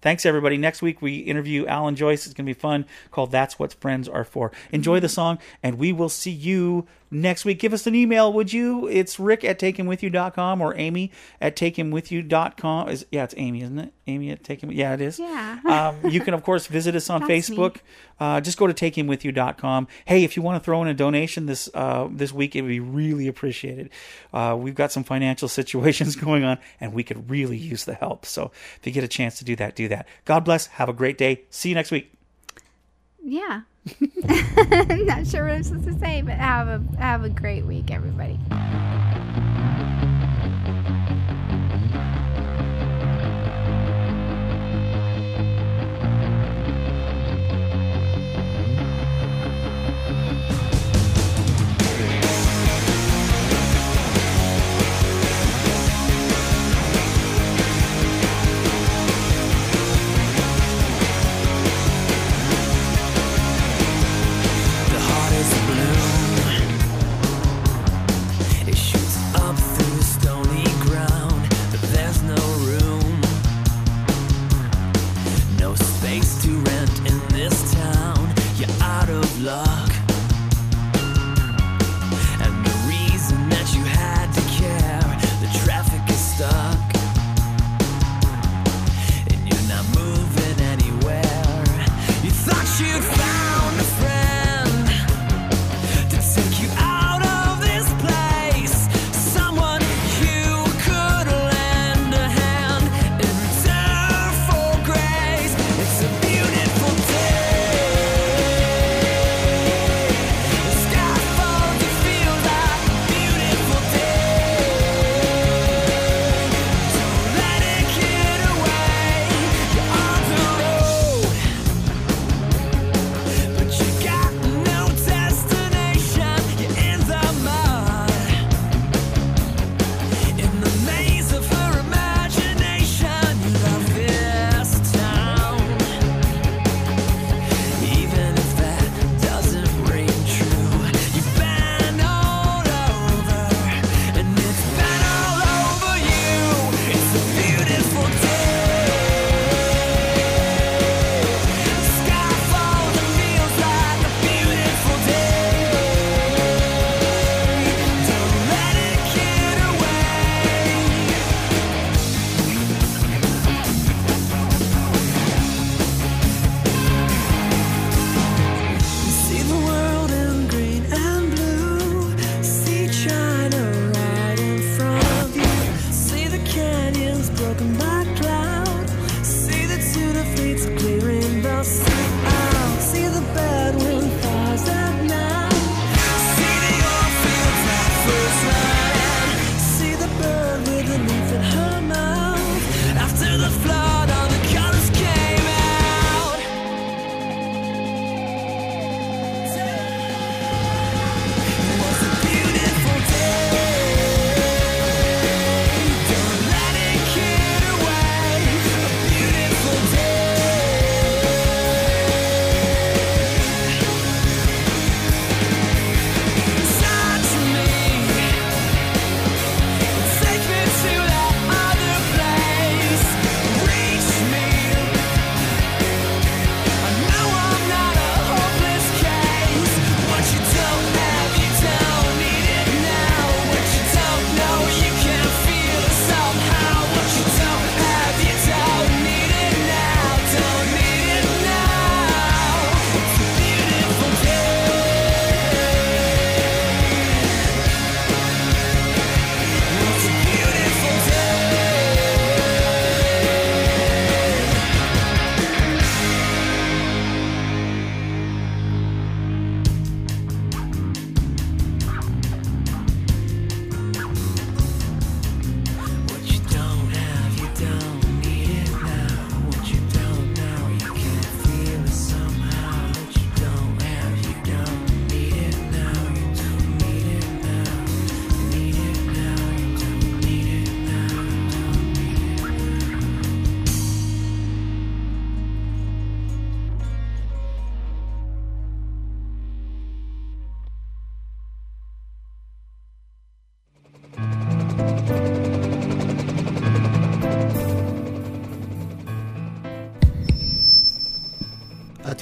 Thanks, everybody. Next week, we interview Al and Joyce. It's going to be fun, called That's What Friends Are For. Enjoy the song, and we will see you next week. Give us an email, would you? It's rick at takehimwithyou.com or amy at takehimwithyou.com. Is, yeah, it's Amy, isn't it? Amy at takehim. Yeah, it is. Yeah. (laughs) um, you can, of course, visit us on That's. Facebook. Uh, just go to takehimwithyou.com. Hey, if you want to throw in a donation this uh, this week, it would be really appreciated. Uh, we've got some financial (laughs) situations going on, and we could really use the help. So if you get a chance to do that, do that. God bless. Have a great day. See you next week. Yeah. (laughs) (laughs) I'm not sure what I'm supposed to say, but have a have a great week, everybody.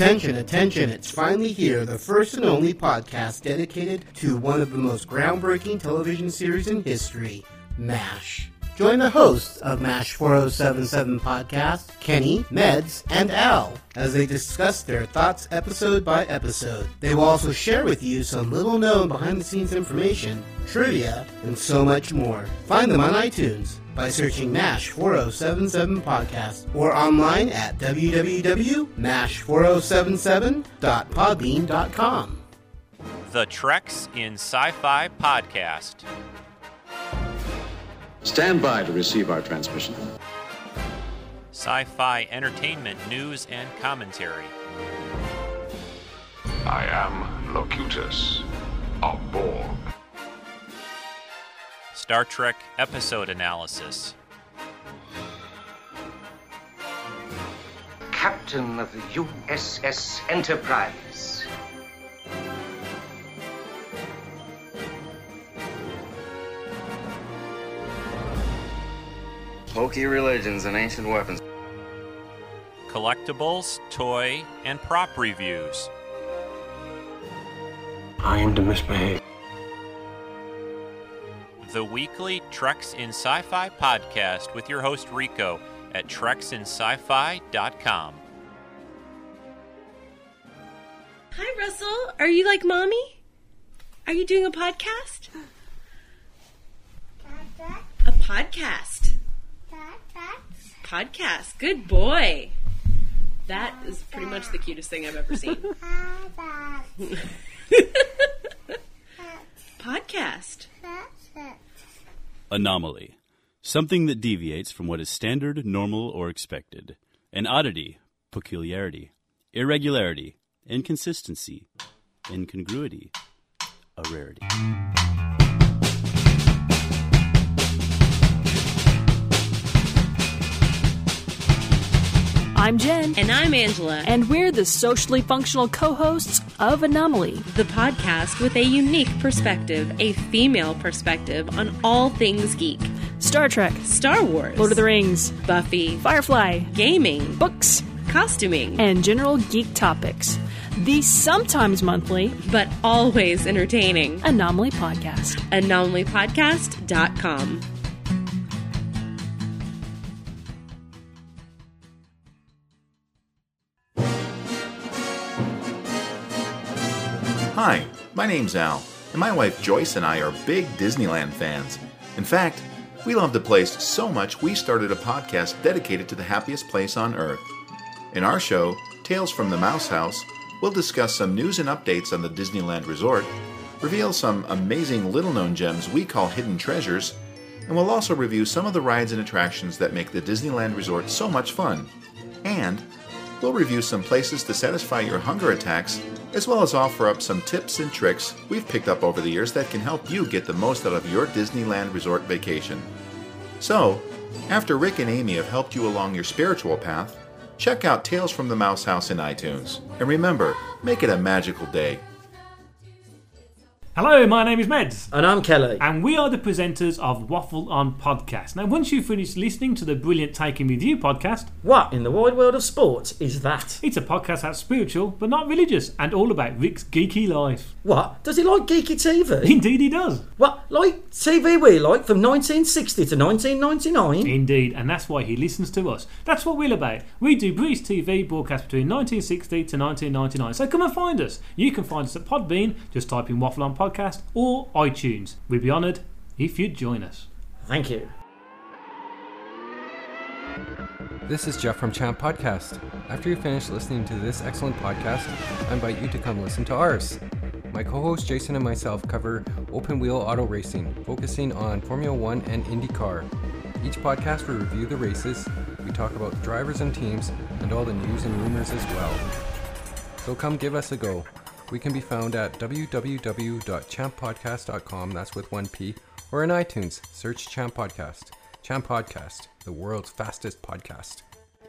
Attention, attention, it's finally here, the first and only podcast dedicated to one of the most groundbreaking television series in history, MASH. Join the hosts of MASH 4077 podcast, Kenny, Meds, and Al, as they discuss their thoughts episode by episode. They will also share with you some little known behind the scenes information, trivia, and so much more. Find them on iTunes by searching MASH 4077 podcast or online at www.mash4077.podbean.com. The Treks in Sci Fi Podcast. Stand by to receive our transmission. Sci fi entertainment news and commentary. I am Locutus of Borg. Star Trek episode analysis. Captain of the USS Enterprise. Hokey religions and ancient weapons. Collectibles, toy, and prop reviews. I am to misbehave. The weekly Treks in Sci Fi podcast with your host Rico at treksinsci-fi.com. Hi, Russell. Are you like mommy? Are you doing a podcast? A podcast. Podcast. Good boy. That is pretty much the cutest thing I've ever seen. (laughs) (laughs) podcast. Anomaly. Something that deviates from what is standard, normal, or expected. An oddity, peculiarity, irregularity, inconsistency, incongruity, a rarity. I'm Jen. And I'm Angela. And we're the socially functional co hosts of Anomaly, the podcast with a unique perspective, a female perspective on all things geek. Star Trek, Star Wars, Lord of the Rings, Buffy, Firefly, gaming, books, costuming, and general geek topics. The sometimes monthly, but always entertaining. Anomaly Podcast. AnomalyPodcast.com. Hi, my name's Al, and my wife Joyce and I are big Disneyland fans. In fact, we love the place so much we started a podcast dedicated to the happiest place on earth. In our show, Tales from the Mouse House, we'll discuss some news and updates on the Disneyland Resort, reveal some amazing little known gems we call hidden treasures, and we'll also review some of the rides and attractions that make the Disneyland Resort so much fun. And we'll review some places to satisfy your hunger attacks, as well as offer up some tips and tricks we've picked up over the years that can help you get the most out of your Disneyland Resort vacation. So, after Rick and Amy have helped you along your spiritual path, check out Tales from the Mouse House in iTunes. And remember, make it a magical day. Hello, my name is Meds. And I'm Kelly. And we are the presenters of Waffle On Podcast. Now, once you've finished listening to the brilliant Take Him With You podcast, What in the wide world of sports is that? it's a podcast that's spiritual but not religious and all about Rick's geeky life. What? Does he like geeky TV? (laughs) Indeed, he does. What? Like TV we like from 1960 to 1999? Indeed, and that's why he listens to us. That's what we're about. We do British TV broadcast between 1960 to 1999. So come and find us. You can find us at Podbean, just type in Waffle On Podcast, or iTunes. We'd be honoured if you'd join us. Thank you. This is Jeff from Champ Podcast. After you finish listening to this excellent podcast, I invite you to come listen to ours. My co host Jason and myself cover open wheel auto racing, focusing on Formula One and IndyCar. Each podcast we review the races, we talk about drivers and teams, and all the news and rumors as well. So come give us a go. We can be found at www.champpodcast.com, that's with one P, or in iTunes, search Champ Podcast. Champ Podcast, the world's fastest podcast.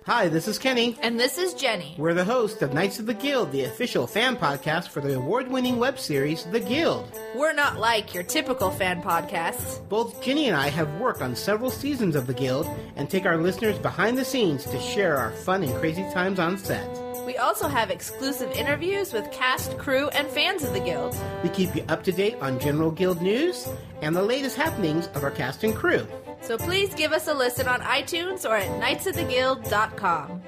Hi, this is Kenny. And this is Jenny. We're the hosts of Knights of the Guild, the official fan podcast for the award winning web series, The Guild. We're not like your typical fan podcasts. Both Jenny and I have worked on several seasons of The Guild and take our listeners behind the scenes to share our fun and crazy times on set. We also have exclusive interviews with cast, crew, and fans of the Guild. We keep you up to date on general Guild news and the latest happenings of our cast and crew. So please give us a listen on iTunes or at knightsoftheguild.com.